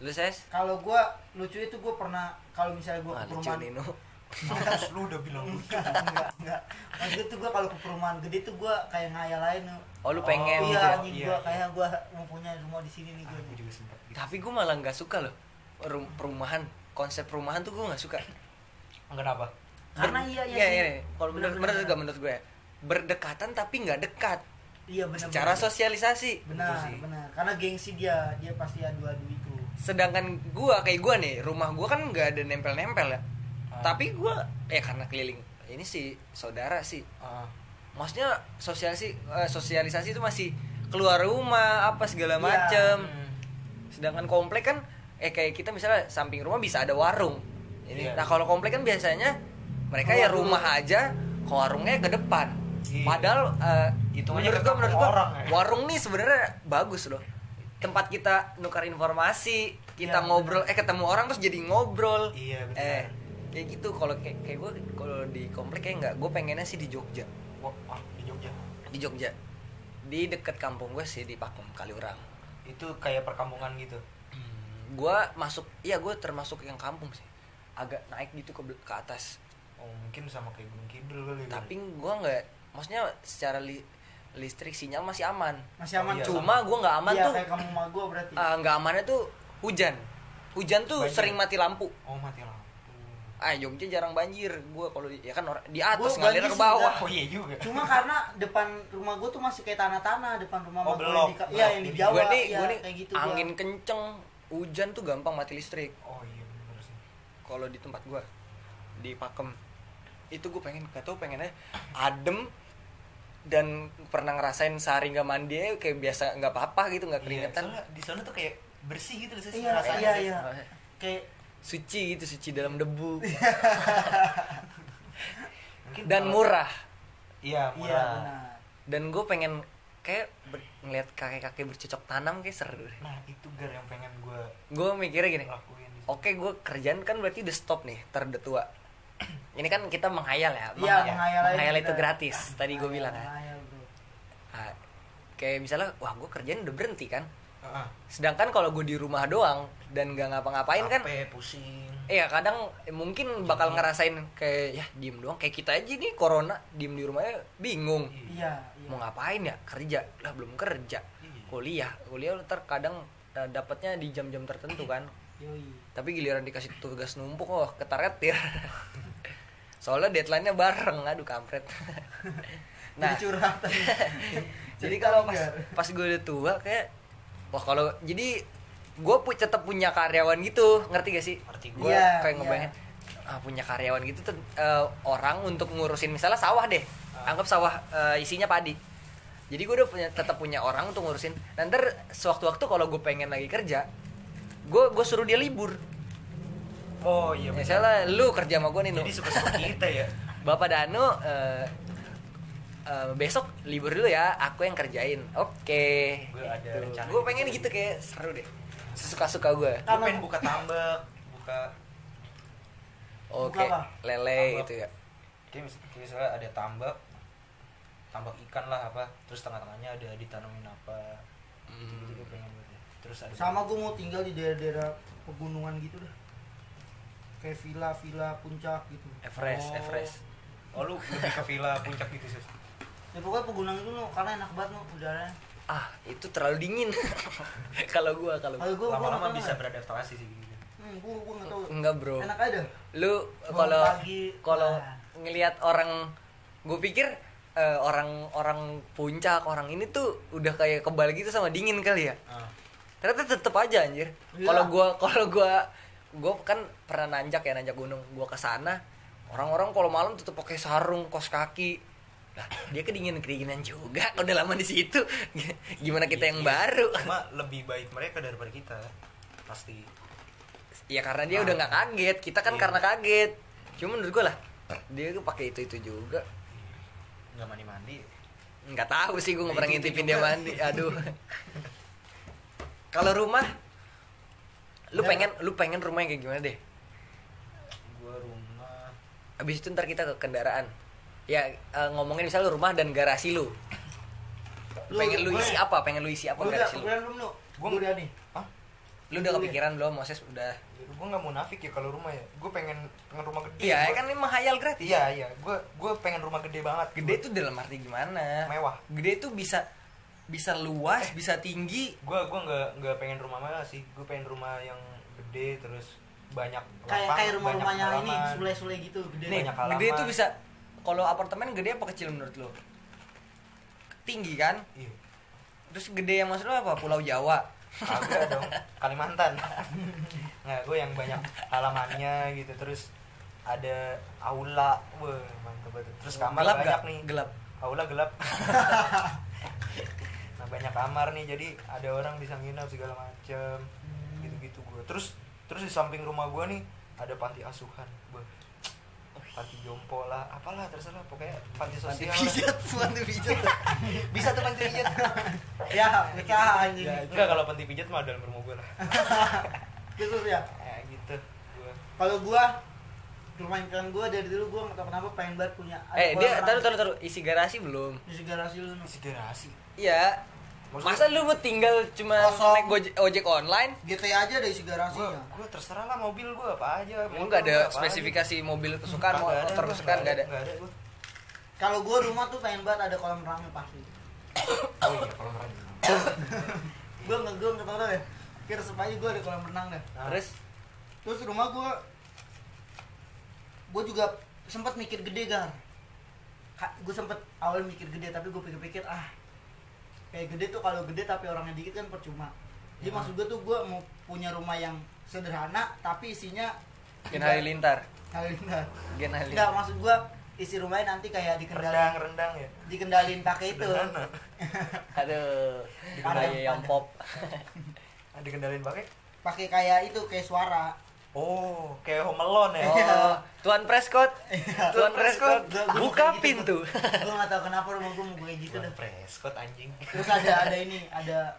lu ses? Kalau gua lucu itu gua pernah kalau misalnya gua ah, ke lucu perumahan Nino. Lu udah bilang lucu enggak enggak. Maksud tuh gua kalau ke perumahan gede tuh gua kayak ngayal lain oh lu pengen Oh, gitu iya iya, iya. kayak gua mau punya rumah di sini nih Ah, gua gue juga sempat gitu. tapi gue malah nggak suka loh Rum- perumahan. Konsep perumahan tuh gue nggak suka. Kenapa? Karena iya iya Nggak, sih. ini, kalau menurut Bener-bener. menurut gue menurut gue ya, berdekatan tapi nggak dekat. Iya benar secara sosialisasi. Benar benar. Karena gengsi dia dia pasti adu-adu sedangkan gua kayak gua nih rumah gua kan nggak ada nempel-nempel ya Ah. tapi gua ya karena keliling ini sih saudara sih Ah, maksudnya sosialisasi eh, sosialisasi itu masih keluar rumah apa segala Iya. macem hmm. sedangkan komplek kan eh kayak kita misalnya samping rumah bisa ada warung ini Iya. nah kalau komplek kan biasanya mereka ya Keluar dulu. rumah aja ke warungnya ke depan Iya. padahal eh, Hitungannya menurut gua menurut gua orang ya. warung nih sebenarnya bagus loh tempat kita nukar informasi kita Iya, ngobrol benar. eh ketemu orang terus jadi ngobrol. Iya betul eh kayak gitu. Kalau kayak kayak gue kalau di komplek kayak nggak gue pengennya sih di Jogja. Wah, ah, di Jogja? Di Jogja. Di deket kampung gue sih di Pakem Kaliurang. Itu kayak perkampungan gitu? Gue masuk iya gue termasuk yang kampung sih. Agak naik gitu ke ke atas. Oh mungkin sama kayak gunung kidul kali ya. tapi gua nggak maksudnya secara li- listrik sinyal masih aman. Masih aman Oh, iya, cuma gua nggak aman Iya, tuh. kayak kamu sama gua berarti. Ah, nggak amannya tuh hujan. Hujan tuh Banjir. sering mati lampu. Oh mati lampu. Ah Jogja jarang banjir. Gua kalau di- ya kan di atas Gua ngalir ke bawah. oh iya juga. Cuma karena depan rumah gua tuh masih kayak tanah-tanah depan rumah Oh, gua yang di, iya yang di Jadi Jawa. gua nih iya, gua nih kayak gitu gua. angin kenceng hujan tuh gampang mati listrik. Oh iya bener sih. Kalau di tempat gua di Pakem itu gue pengen gak tau pengennya adem dan pernah ngerasain sehari nggak mandi kayak biasa nggak apa-apa gitu nggak Iya, keringetan. soalnya di sana tuh kayak bersih gitu loh sih Iya, rasanya iya, iya. kayak suci gitu suci dalam debu. Dan murah. Iya iya murah. benar. Dan gue pengen kayak ber- ngeliat kakek-kakek bercocok tanam kayak seru nah itu gar yang pengen gue gue mikirnya gini oke gue kerjaan kan berarti udah stop nih terdetua ini kan kita menghayal ya Iya, menghayal. aja menghayal itu kita. gratis tadi gue bilang kan Menghayal. Nah, kayak misalnya wah gue kerjaan udah berhenti kan? Heeh. sedangkan kalau gue di rumah doang dan gak ngapa-ngapain kan? Capek, pusing. Iya kadang eh, mungkin bakal ngerasain kayak ya diem doang. Kayak kita aja nih corona diem di rumahnya bingung. Iya. Iya mau ngapain ya? Kerja. Lah belum kerja. Iya. kuliah. Kuliah lu ntar kadang eh, dapatnya di jam-jam tertentu kan? Yoi. tapi giliran dikasih tugas numpuk oh ketaretir soalnya deadline-nya bareng aduh kampret. Nah Jadi curhat tadi. jadi kalau pas pas gue udah tua kayak wah kalau jadi gue pu tetap punya karyawan gitu ngerti gak sih? Ngerti gue Iya, kayak iya. ngebayangin ah, punya karyawan gitu tuh eh, orang untuk ngurusin misalnya sawah deh anggap sawah eh, isinya padi. Jadi gue udah punya tetap punya orang untuk ngurusin. Nanti sewaktu-waktu kalau gue pengen lagi kerja gue gue suruh dia libur oh iya bener. misalnya lu kerja sama gue nih jadi suka suka kita ya Bapak Danu eh, eh, besok libur dulu ya, aku yang kerjain. Oke. Gue ada rencana Gue gitu. pengen gitu kayak seru deh. Suka-suka gue. gue pengen buka tambak buka Oke, apa? lele Tambak. gitu ya. kayak mis- kayak misalnya ada tambak tambak ikan lah apa terus tengah-tengahnya ada ditanamin apa gitu gue pengen buat ya. terus ada sama gue mau tinggal di daerah-daerah pegunungan gitu dah kayak villa-villa puncak gitu Everest, Oh. Everest. oh lu lebih ke villa puncak gitu sih ya pokoknya pegunungan itu no, karena enak banget no udaranya Ah, itu terlalu dingin. kalau gua kalau lama-lama bisa beradaptasi sih gitu hmm, gue gue nggak tahu enggak, Bro. enak aja Lu kalau kalau wah. ngelihat orang gue pikir eh, orang orang puncak orang ini tuh udah kayak kebal gitu sama dingin kali ya. ah. ternyata tetep aja anjir Iya. kalau gua kalau gua gua kan pernah nanjak ya nanjak gunung. Gua ke sana orang-orang kalau malam tetep pakai sarung kos kaki. Lah dia kedinginan kedinginan juga udah lama di situ. Gimana kita yang Iya. baru? Cuma lebih baik mereka daripada kita pasti. Ya karena dia udah nggak kaget. Kita kan Iya. karena kaget. Cuma menurut gua lah dia tuh pakai itu itu juga. Nggak mandi mandi nggak tahu sih gua nggak pernah ngintipin dia juga. mandi. Aduh. Kalau rumah lu Ya. pengen lu pengen rumah yang kayak gimana deh gua rumah Abis itu ntar kita ke kendaraan. Ya eh, ngomongin misalnya lu rumah dan garasi lu. Lu- pengen lu gue- isi apa? Pengen lu isi apa udah garasi lu? kepikiran belum no Gua- gue udah nih ah Lu udah kepikiran belum Moses udah. gue nggak munafik ya kalau rumah ya gue pengen pengen rumah gede Iya, Gua- kan ini menghayal gratis. iya iya gue gue pengen rumah gede banget Gede itu dalam arti gimana? Mewah. Gede itu bisa bisa luas, bisa tinggi. gue gue nggak nggak pengen rumah mewah sih gue pengen rumah yang gede terus banyak kayak kayak rumah-rumahnya banyak ini sule-sule gitu gede Nih, banyak halaman. gede itu bisa kalau apartemen gede apa kecil menurut lu? Tinggi kan? iya Terus gede yang maksud lu apa? Pulau Jawa. agak dong Kalimantan nah gue yang banyak halamannya gitu terus ada aula wah mantap banget terus kamar gelap banyak gak? nih Gelap. aula gelap banyak kamar nih jadi ada orang bisa nginep segala macem gitu gitu gue terus terus di samping rumah gue nih ada panti asuhan Wah, panti jompo lah apalah terserah pokoknya panti Panti sosial lah. pijat, panti pijat. bisa tuh panti pijat. Ya nikah anjing. Ya, enggak kalau panti pijat mah dalam rumah gue lah. Gitu ya? Ya gitu gue kalau gua rumah impian gua dari dulu gua nggak tahu kenapa pengen banget punya Eh, dia taruh taruh taruh isi garasi belum? isi garasi lu no. isi garasi? Iya. Masa lu mau tinggal cuma Kosong. naik gojek, ojek online? GTA aja ada isi Gua, garasinya gua terserah lah mobil gua apa aja. Emang motor nggak ada gua aja. spesifikasi mobil kesukaan, ada, motor gua, kesukaan nggak ada. Ada gua. kalau gue rumah tuh pengen banget ada kolam renangnya pasti Oh iya, kalau renang. gue nggak gue nggak tau deh kira supaya gue ada kolam renang deh Nah, Terus terus rumah gue gue juga sempat mikir gede gar gue sempet awal mikir gede tapi gue pikir-pikir ah kayak gede tuh kalau gede tapi orangnya dikit kan percuma jadi Ya. maksud gue tuh gue mau punya rumah yang sederhana tapi isinya Gen Halilintar. halilintar Gen enggak Halilintar. maksud gue isi rumahnya nanti kayak rendang dikendalin rendang ya. dikendalin pakai itu. Aduh, Ada, kayak yang ada. pop. Ah, dikendalin pakai. pakai kayak itu kayak suara Oh, kayak Home Alone ya. Oh, Tuan Prescott. Tuan Tuan Prescott. Buka gitu, pintu. gue gak tau kenapa rumah gue mau kayak gitu Tuan dah Prescott anjing. terus ada ada ini ada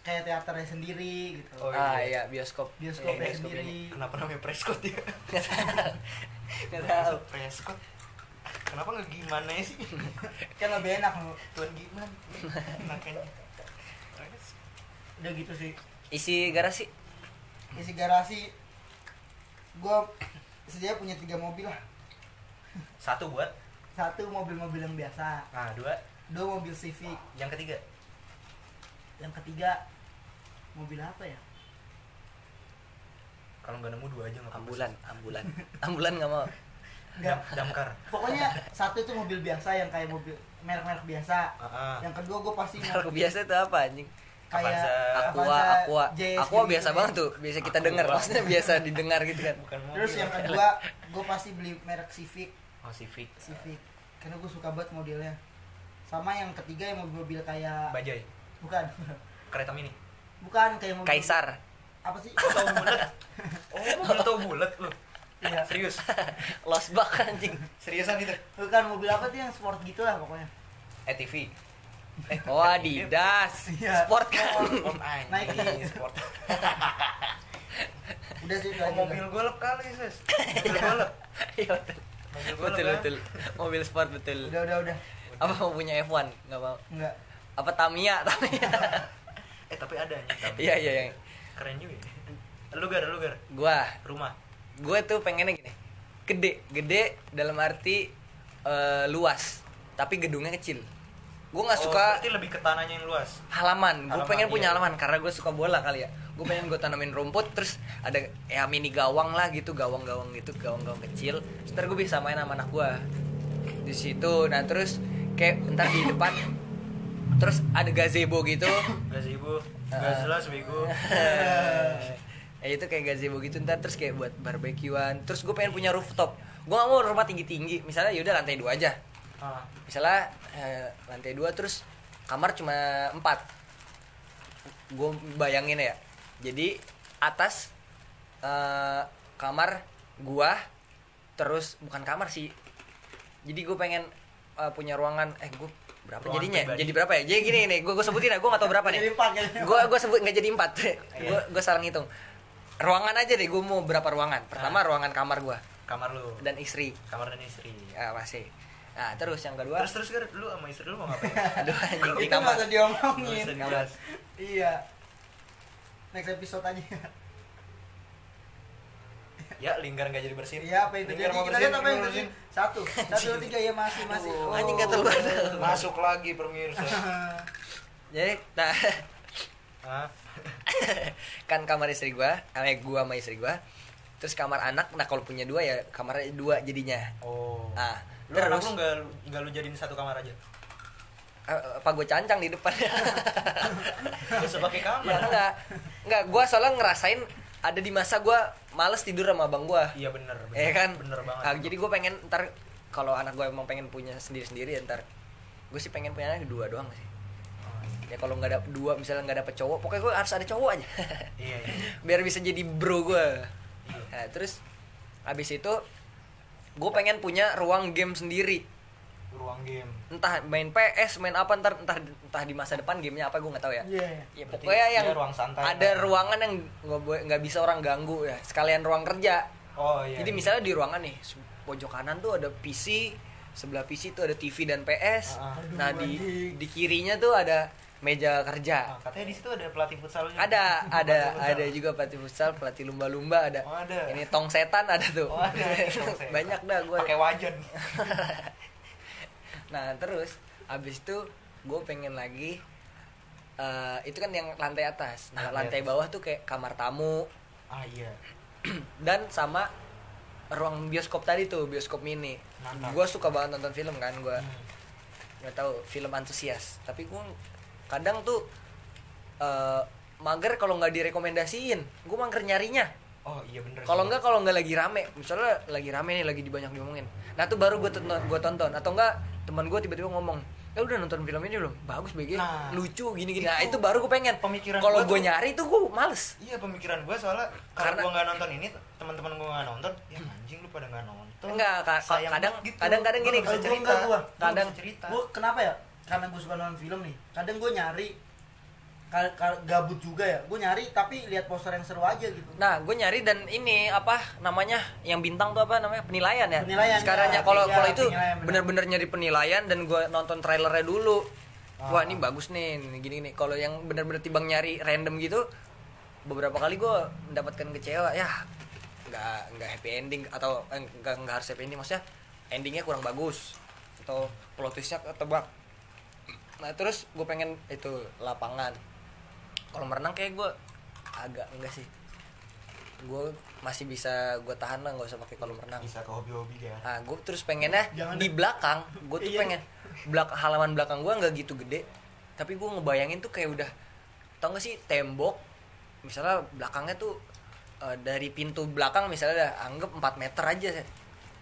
kayak teaternya sendiri gitu Oh, Ah iya. iya, bioskop. bioskopnya Iya, bioskop sendiri ini. Kenapa namanya Prescott ya? Nggak tahu. Prescott. Kenapa nggak gimana sih? kan lebih enak lu Tuan gimana? Makanya. Udah gitu sih Isi garasi. isi garasi gue sejauh punya tiga mobil lah Satu buat. satu mobil-mobil yang biasa Nah, dua. dua mobil Civic Yang ketiga. yang ketiga mobil apa ya Kalau nggak nemu dua aja nggak apa-apa. Ambulan, ambulan. Ambulan nggak mau. Enggak. Dam- damkar. pokoknya satu itu mobil biasa yang kayak mobil merek-merek biasa Ah, ah. yang kedua gue pasti Kalau biasa itu apa anjing? Kayak. Aqua, Avanza, aqua. Aqua gitu-gitu biasa ya. banget tuh. Biasa kita Aqua. dengar, maksudnya biasa didengar gitu kan. Bukan mobil. terus yang kedua gue pasti beli merek Civic Oh, Civic. Civic karena gue suka banget modelnya sama yang ketiga yang mobil-mobil kayak Bajai. bukan Kereta mini. bukan kayak mobil Kaisar. apa sih Tahu bulat. Oh, mobil tahu bulat lu. Iya. Serius. Lost bug anjing. Seriusan gitu. bukan mobil apa tuh yang sport gitu lah pokoknya ETV. Eh, Oh, Adidas. Iya. Sport kan. Om anjing. Nike. Sport. udah sih itu Oh, mobil golf kali, Sis. Mobil golf. Iya betul. Mobil golf. Betul kan? betul. Mobil sport betul. udah udah udah Apa mau punya F1? Nggak mau. enggak Apa Tamiya? Tamiya. Eh, tapi ada anjing. Iya iya iya. Keren juga. ya. Lu gar, lu gar. Gua Rumah. gue tuh pengennya gini gede gede dalam arti eh, luas tapi gedungnya kecil gue nggak Oh, suka berarti lebih ke tanahnya yang luas. halaman. Gue pengen punya iya. halaman karena gue suka bola kali ya. Gue pengen gue tanamin rumput terus ada ya mini gawang lah gitu gawang-gawang gitu gawang-gawang kecil. Terus ntar gue bisa main sama anak gue di situ. Nah terus kayak ntar di depan terus ada gazebo gitu. Gazebo. Gak jelas bego. ya itu kayak gazebo gitu. Ntar terus kayak buat barbekyuan. Terus gue pengen punya rooftop. Gue gak mau rumah tinggi tinggi misalnya yaudah lantai dua aja Ah. misalnya eh, lantai dua terus kamar cuma empat. Gue bayangin ya. Jadi atas eh, kamar gua terus bukan kamar sih. Jadi gue pengen eh, punya ruangan. Eh gue berapa Ruangan jadinya? pribadi. jadi berapa ya? Jadi gini nih gue gue sebutin ya gue gak tau berapa nih. Gue gue sebut nggak jadi empat. Gue gue salah ngitung. Ruangan aja deh gue mau berapa ruangan. Pertama ruangan kamar gue Kamar lu. dan istri. Kamar dan istri. ya masih nah terus yang kedua Terus terus gar, lu sama istri lu mau ngapain? aduh anjing di itu kamar nggak usah diomongin iya next episode aja Ya, lingkar nggak jadi bersin. iya apa terjadi mau kita lihat apa yang bersin. satu satu dua tiga ya masih masih Oh. Anjing gatel banget. Masuk lagi pemirsa. jadi nah Hah? kan kamar istri gua eh gua sama istri gua terus kamar anak nah kalau punya dua ya kamarnya dua jadinya Oh. ah Lu anak terus lu nggak nggak lu jadiin satu kamar aja? eh, apa gue cancang di depan Gak usah pakai kamar. ya enggak enggak gua soalnya ngerasain ada di masa gua males tidur sama abang gua Iya bener. bener. ya kan Bener banget. Ah, jadi gue pengen ntar kalau anak gue emang pengen punya sendiri sendiri ya ntar gue sih pengen punya anak dua doang sih ya kalau nggak ada dua misalnya nggak dapet cowok pokoknya gue harus ada cowok aja Iya, iya. biar bisa jadi bro gue Iya. nah, terus abis itu gue pengen punya ruang game sendiri Ruang game. entah main PS main apa ntar entah entah di masa depan gamenya apa gue nggak tahu ya iya ya Berarti pokoknya yang ruang santai. ada ruangan yang nggak bisa orang ganggu ya sekalian ruang kerja Oh iya. Jadi iya. misalnya di ruangan nih pojok kanan tuh ada PC, sebelah PC tuh ada TV dan PS. Ah, ah. Nah di di kirinya tuh ada meja kerja. Ah, katanya di situ ada pelatih futsal juga. ada ada futsal. ada juga pelatih futsal pelatih lumba-lumba ada. Oh, ada. ini tong setan ada tuh. Oh, ada, banyak dah gue pakai wajan. Nah terus abis itu gue pengen lagi eh, itu kan yang lantai atas. Nah Lantai lantai atas. bawah tuh kayak kamar tamu. Ah iya. Dan sama ruang bioskop tadi tuh bioskop mini. Gue suka banget nonton film kan gue Hmm. nggak tahu film antusias. Tapi gue kadang tuh eh, mager kalau nggak direkomendasiin. Gue mager nyarinya. Oh iya bener kalau sih. enggak kalau nggak lagi rame. Misalnya lagi rame nih lagi di banyak diomongin. Nah tuh baru gue tonton gue tonton. Atau enggak teman gue tiba-tiba ngomong eh udah nonton film ini belum? Bagus BG Nah, lucu gini gini nah itu itu baru gue pengen. pemikiran kalau gua gue nyari tuh gue males. Iya pemikiran gue soalnya Karena- kalau gue nggak nonton ini teman-teman gue nggak nonton ya anjing lu pada nggak nonton. Enggak, kadang- gitu. kadang-kadang Gua gini, nggak bisa kalau gua cerita. Gua Kadang- cerita. Gue kenapa ya karena gue suka nonton film nih kadang gue nyari gabut juga ya gue nyari tapi lihat poster yang seru aja gitu Nah, gue nyari dan ini apa namanya yang bintang tuh apa namanya penilaian ya. Penilaian, Sekarang ya. ya kalau Iya, kalau itu bener-bener nyari penilaian dan gue nonton trailernya dulu. Wah Ah. ini bagus nih, ini gini nih. Kalau yang bener-bener timbang nyari random gitu, beberapa kali gue mendapatkan kecewa. Ya nggak nggak happy ending atau eh, nggak nggak harus happy ending maksudnya endingnya kurang bagus atau plot twistnya ketebak. Nah terus gue pengen itu lapangan. Kalau merenang kayak gue agak enggak sih. Gue masih bisa gue tahan lah nggak usah pakai kolam renang. Bisa ke hobi-hobi dia ah gue terus pengennya Jangan di belakang. Gue tuh Iya. pengen belak halaman belakang gue nggak gitu gede. Tapi gue ngebayangin tuh kayak udah tau gak sih tembok. Misalnya belakangnya tuh eh, dari pintu belakang misalnya dah anggap 4 meter aja.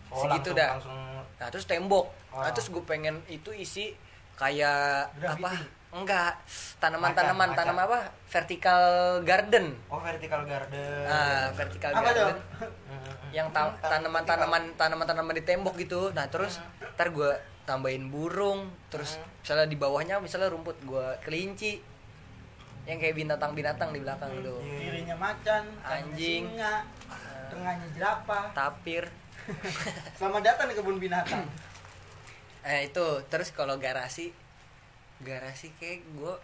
Segitu langsung, dah. langsung. Nah terus tembok. Nah Ah. terus gue pengen itu isi kayak Graffiti. apa? Enggak. Tanaman-tanaman Macan, macan. tanam apa? Vertical garden. Oh vertical garden. Ah vertical apa garden. Dong yang ta- tanaman-tanaman tanaman-tanaman di tembok gitu. Nah terus ntar gue tambahin burung. Terus Hmm. misalnya di bawahnya misalnya rumput gue kelinci. Yang kayak binatang-binatang di belakang Hmm, tuh iya. kirinya macan Anjing. singa tengahnya jerapah. Tapir. Selamat datang di kebun binatang eh itu. Terus kalau garasi garasi kayak gue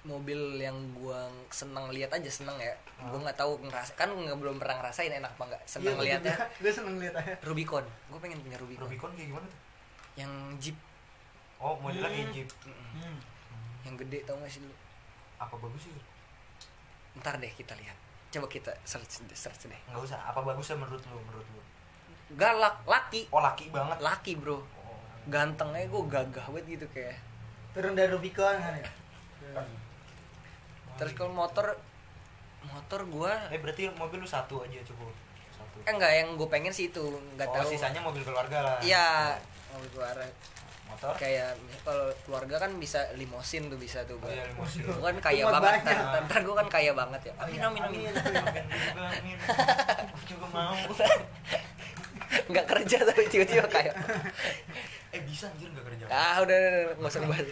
mobil yang gue seneng lihat aja seneng ya. Gue nggak tahu ngerasa kan nggak belum pernah ngerasain enak apa nggak seneng liatnya gue seneng lihat aja. Rubicon. Gue pengen punya Rubicon, Rubicon kayak gimana tuh? Yang jeep. Oh modelnya kayak Hmm. jeep. Hmm. yang gede tau gak sih lu? Apa bagus sih? Ntar deh kita lihat. Coba kita search search deh. Nggak usah. Apa bagusnya menurut lu? Menurut lu? Galak laki. Oh laki banget. Laki bro. Gantengnya gue gagah banget gitu kayak turun dari Rubicon kan ya? Terus kalau motor motor gue eh berarti mobil lu satu aja cukup? Satu. Eh enggak yang gue pengen sih itu nggak oh, tahu. sisanya mobil keluarga lah. Iya mobil keluarga. Motor? Kayak kalau keluarga kan bisa limosin tuh bisa tuh oh, gue iya, limosin. gue kan kaya Muat banget. banyak. ntar, ntar gue kan kaya banget ya. Amin Iya, amin amin amin. Juga, amin. Aku juga mau. Nggak kerja tapi tiba-tiba kayak eh bisa anjir nggak kerja ah udah udah, nggak usah ngebahas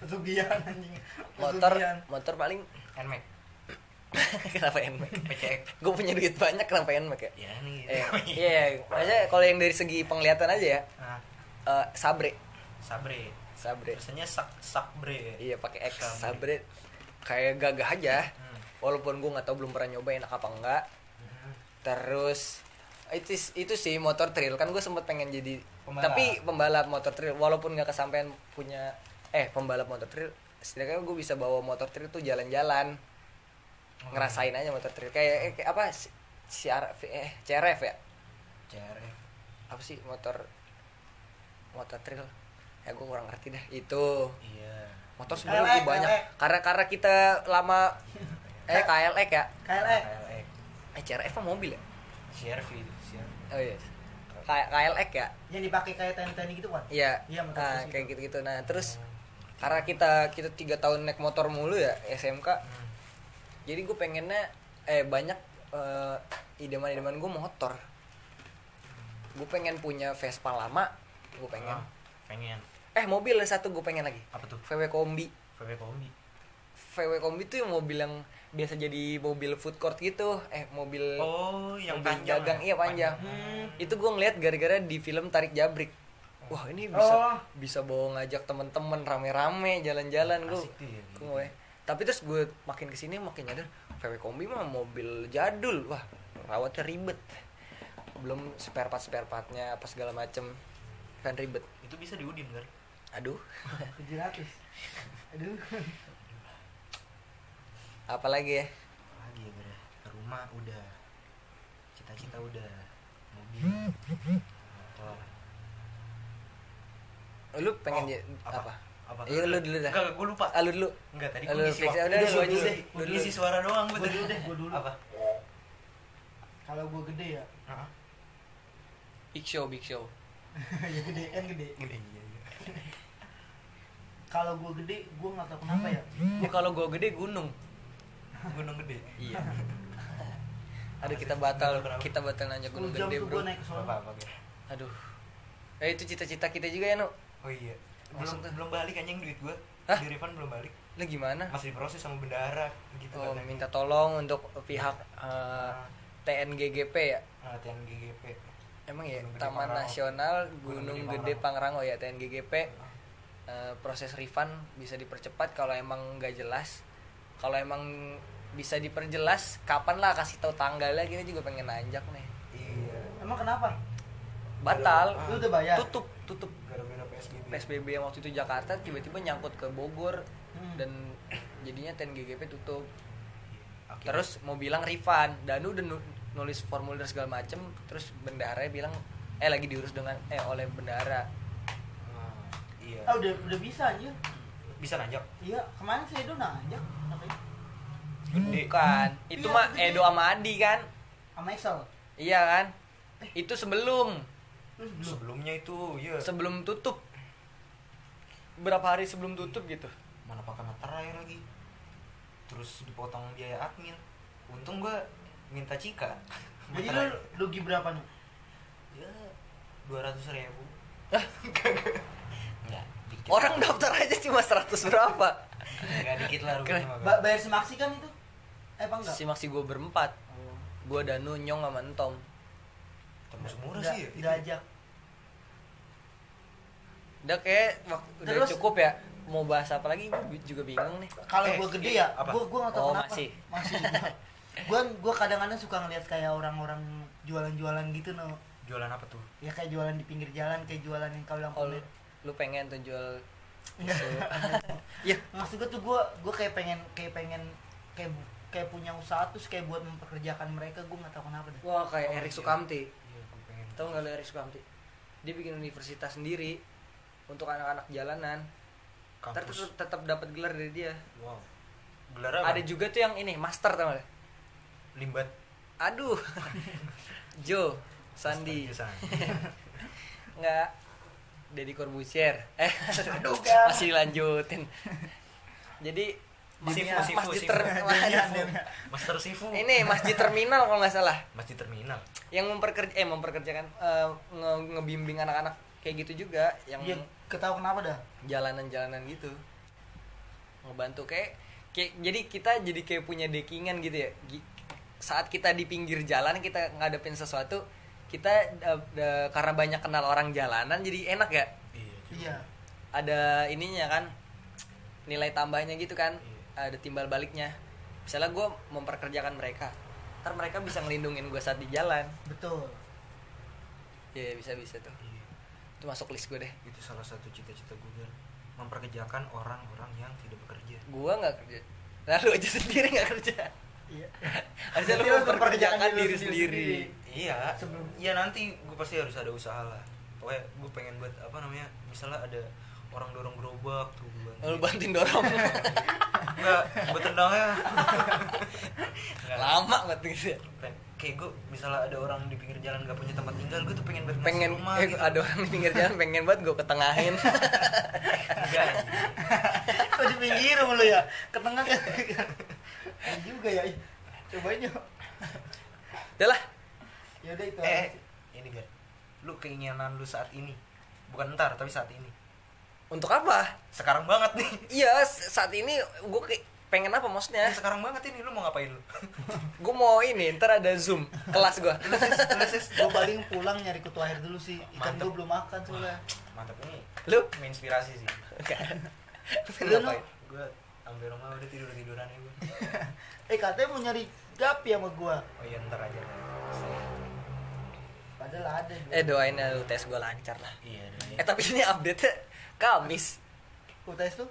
Pesugihan anjing motor motor paling Nmax kenapa NMAX PCX gue punya duit banyak kenapa NMAX ya ya nih Eh, iya, maksudnya kalau yang dari segi penglihatan aja ya, nah, eh, sabre, sabre sabre. biasanya sak sakbre Iya pakai X, Sabre. sabre. Kayak gagah aja. Hmm. Walaupun gue nggak tahu belum pernah nyoba enak apa enggak. Hmm. Terus itu itu sih motor trail kan gue sempet pengen jadi Pembalap. tapi pembalap motor trail walaupun nggak kesampaian punya eh pembalap motor trail setidaknya gue bisa bawa motor trail tuh jalan-jalan. Oh. ngerasain aja motor trail kayak, eh, kayak apa CRF eh CRF ya? CRF apa sih motor motor trail ya gue kurang ngerti dah. Itu. Iya. Motor sebenarnya KLX, gue banyak. KLX. karena karena kita lama eh KLX ya? KLX KLX eh CRF apa mobil ya CRV itu CRV oh iya. K- KLX ya? Yang dipakai kayak TNT gitu kan iya. Iya, motor nah, kayak gitu. gitu nah terus karena kita kita tiga tahun naik motor mulu ya SMK Hmm. jadi gue pengennya eh banyak eh, idaman-idaman gue motor. Gue pengen punya Vespa lama gue pengen. Ah, pengen. Eh mobil satu gue pengen lagi. Apa tuh? VW kombi VW kombi VW kombi tuh yang mobil yang biasa jadi mobil food court gitu. Eh mobil oh yang mobil panjang dagang ya? iya panjang. Hmm. itu gue ngeliat gara-gara di film tarik jabrik. Wah ini bisa Oh. bisa bawa ngajak temen-temen rame-rame jalan-jalan gue ya, gitu. gue tapi terus gue makin ke sini makin nyadar VW kombi mah mobil jadul. Wah rawatnya ribet. Belum spare part spare partnya apa segala macem. Kan ribet. Itu bisa diudin kan aduh. 700 aduh apalagi ya lagi ya Ber? rumah udah cita-cita udah mobil motor lu pengen Oh, ya- apa? apa, Apa? iya lu dulu dah Enggak, gue lupa. ah, lu dulu Enggak, tadi Lu gue ngisi waktu. udah, Udah, lu gua aja deh, Gua ngisi suara doang Gua dulu deh, gua dulu. Apa? kalau gue gede ya Heeh. big show big show ya gede kan gede Gede iya iya. kalau gue gede gue nggak tahu kenapa ya ya kalau gue gede gunung Gunung gede. iya. Aduh kita batal kita batal nanya 10 gunung gede bro. gue Apa aduh. Eh itu cita-cita kita juga ya nu Oh iya. Belum belum balik anjing duit gua. Hah? Di refund belum balik. lu gimana? Masih diproses sama bendahara gitu oh, katanya. minta tolong untuk pihak eh, TNGGP ya? Nah, TNGGP. emang ya Gunung Taman. Nasional Gunung Gunung Gede Gede Pangrango ya TNGGP eh, proses refund bisa dipercepat kalau emang nggak jelas. Kalau emang bisa diperjelas kapan lah kasih tahu tanggalnya kita juga pengen nanjak nih Iya. emang kenapa batal Ah. lu udah bayar tutup tutup Gara-gara PSBB. PSBB yang waktu itu Jakarta tiba-tiba nyangkut ke Bogor Hmm. dan jadinya TNGGP tutup Akhirnya- terus mau bilang refund Danu udah nu- nulis formulir segala macem terus bendahara bilang eh lagi diurus dengan eh oleh bendahara Nah, iya. ah udah udah bisa aja Bisa nanjak. iya kemarin saya nanya katanya Gede. bukan. Itu Iya, mah gede. Edo sama Adi kan? Sama Excel iya kan? Itu sebelum. Terus belum Sebelumnya itu, iya. sebelum tutup. Berapa hari sebelum tutup gitu? Mana pakai materai lagi. Terus dipotong biaya admin. Untung gua minta cika. Jadi lu rugi berapa nih ya dua ratus ribu. Hah? nggak dikit. Orang daftar aja cuma 100 berapa? Nggak dikit lah ruginya bayar semaksi kan itu eh apa enggak? Si maksi gue berempat. Oh. gue Danu Nyong sama Entom. Termasuk murah Udah- sih ya? ajak. Udah kayak waktu udah cukup ya. Mau bahas apa lagi? Gue juga bingung nih. Kalau Eh, gue gede iya, ya apa? gue gue nggak tahu Oh, kenapa. masih. masih gue gue kadang-kadang suka ngeliat kayak orang-orang jualan-jualan gitu no. Jualan apa tuh? Ya kayak jualan di pinggir jalan kayak jualan yang kau bilang oh, lu, kulit. lu pengen tuh jual Enggak. Iya. maksud gue tuh gue gue kayak pengen kayak pengen kayak kayak punya usaha terus kayak buat mempekerjakan mereka gue nggak tahu kenapa deh. Wah kayak Oh, Erik iya. Sukamti. Iya tau nggak lu Erik Sukamti? Dia bikin universitas sendiri untuk anak-anak jalanan. Ntar tetep, tetap dapat gelar dari dia. Wow. Gelar apa? Ada juga tuh yang ini master tau gak limbat. Aduh. Joe Sandi. Nggak. Deddy Corbuzier. Eh. Aduh, masih lanjutin jadi Sifu, Sifu, masjid Sifu. ter-. Master Sifu ini masjid terminal kalau nggak salah masjid terminal yang memperkerja eh memperkerjakan eh, nge- ngebimbing anak-anak kayak gitu juga yang iya ketahu kenapa dah jalanan-jalanan gitu ngebantu kayak kayak jadi kita jadi kayak punya dekingan gitu ya Gi- saat kita di pinggir jalan kita ngadepin sesuatu kita eh, eh, karena banyak kenal orang jalanan jadi enak ya iya juga. iya ada ininya kan nilai tambahnya gitu kan Iya. Ada timbal baliknya. Misalnya gue memperkerjakan mereka ntar mereka bisa ngelindungin gue saat di jalan. Betul. Ya bisa bisa tuh. Iya. itu masuk list gue deh. Itu salah satu cita-cita gue Gar. memperkerjakan orang-orang yang tidak bekerja. Gue nggak kerja. Lalu aja sendiri nggak kerja. Iya. Harusnya lu memperkerjakan diri diri sendiri. iya. Sebelum- iya nanti gue pasti harus ada usaha lah. Pokoknya gue pengen buat apa namanya misalnya ada orang dorong gerobak tuh gue lu bantuin dorong. Enggak gue tendangnya Nggak. lama banget gitu ya. Pen- kayak gue misalnya ada orang di pinggir jalan gak punya tempat tinggal gue tuh pengen ngasih pengen rumah eh, gitu. ada orang di pinggir jalan pengen banget gue ketengahin. Enggak. Kok di pinggir lu ya? Ke tengah kan Iya juga ya. Cobain yuk. Udah lah. Ya udah itu eh sih. ini gak lu keinginan lu saat ini. Bukan ntar tapi saat ini untuk apa? Sekarang banget nih. Iya saat ini gue kayak pengen apa maksudnya? Ya, sekarang banget ini lu mau ngapain lu? gue mau ini ntar ada zoom kelas gue gue paling pulang nyari kutu air dulu sih. Ikan gue belum makan soalnya. Mantap ini. lu? Menginspirasi sih. Lu, ngapain? Gue sampai rumah udah tidur tiduran ya gue. eh katanya mau nyari gapi sama gue Oh iya ntar aja. padahal ada eh doain ya lu tes gue lancar lah. Iya eh tapi ini update nya Kamis. UTS tuh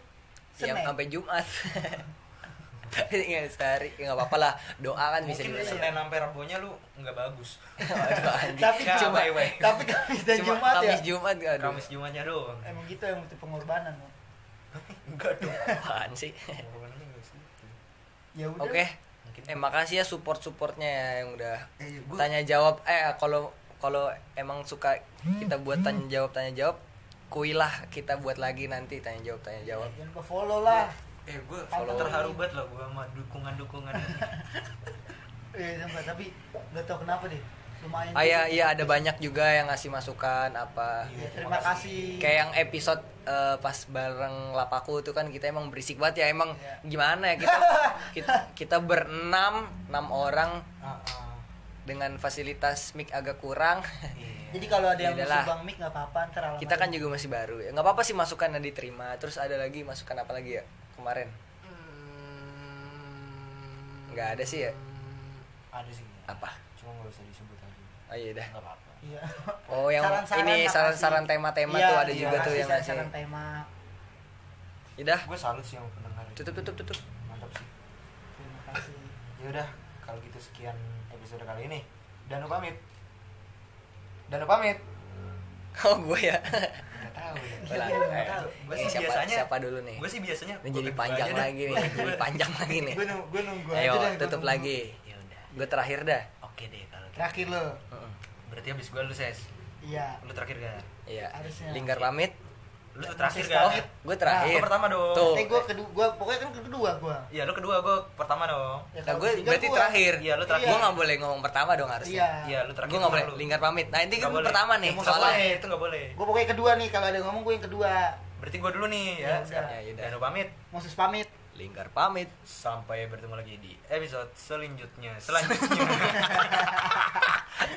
yang Senin? sampai Jumat. Nggak sehari ya nggak apa-apa lah. Doa kan bisa Mungkin Senin sampai Rabunya lu nggak bagus. Tapi cuma tapi Kamis dan Cuma Jumat ya? Kamis Jumat aduh. Kamis Jumatnya doang. emang gitu yang butuh pengorbanan. Enggak dong. apaan sih? Ya udah. Oke. Eh makasih ya support supportnya ya yang udah Eh, tanya jawab. Eh kalau kalau emang suka kita buat tanya jawab tanya jawab kuilah kita buat lagi nanti tanya jawab tanya jawab jangan lupa follow lah. Eh gue Follow. terharu banget lah gue sama dukungan-dukungan eh sumpah, tapi nggak tahu kenapa deh. Lumayan ah iya iya ada banyak juga yang ngasih masukan apa. Ya, terima kasih. Kayak yang episode eh, pas bareng lapaku itu kan kita emang berisik banget ya emang Iya. gimana ya kita kita, kita berenam enam orang. Ah, ah. Dengan fasilitas mic agak kurang. Iya. jadi kalau ada yang Ya mau udahlah. sumbang mic nggak apa-apa ntar kita kan juga masih baru ya. Nggak apa-apa sih masukannya diterima. Terus ada lagi masukan apa lagi ya kemarin? Nggak ada sih ya? Ada sih. Apa? Cuma nggak usah disebut aja. Oh iya dah. Nggak apa-apa. Iya. Oh, yang Saran-saran ini nggak saran-saran tema-tema Iya, tuh ada iya, juga tuh yang ngasih. saran-saran tema Udah, gue salut sih sama pendengar. Ini. tutup tutup tutup. mantap sih. Terima kasih. Ya udah kalau gitu sekian episode kali ini Danu pamit Danu pamit Oh, gue ya. nggak tahu ya Ulah, Iya, nggak tahu. gue eh, sih siapa, biasanya siapa dulu nih? gue sih biasanya Ini gua jadi panjang lagi nih, jadi panjang lagi nih. gue nunggu gue nunggu Ayo, aja tutup nunggu. lagi. ya udah Gue terakhir dah. oke deh kalau gitu. terakhir lo Heeh. berarti habis gue lu ses iya lu terakhir gak Iya. Harusnya. Lingkar pamit. Lu terakhir gak Oh, gue terakhir. Gua pertama dong. Tuh. eh gue kedua gue pokoknya kan kedua gue Iya, lu kedua, gue pertama dong. ya, Nah, gue berarti gua. terakhir. Iya, lu terakhir. Gue nggak boleh ngomong pertama dong harusnya. iya Iya, lu terakhir. Gue nggak boleh lingkar pamit. Nah, ini kan gue pertama nih. Ya, Nggak Soalnya. boleh, itu nggak boleh. gue pokoknya kedua nih kalau ada yang ngomong gue yang kedua Berarti gue dulu nih Ya ya. Ya. Danu pamit. Moses pamit Lingkar pamit. Sampai bertemu lagi di episode selanjutnya. Selanjutnya.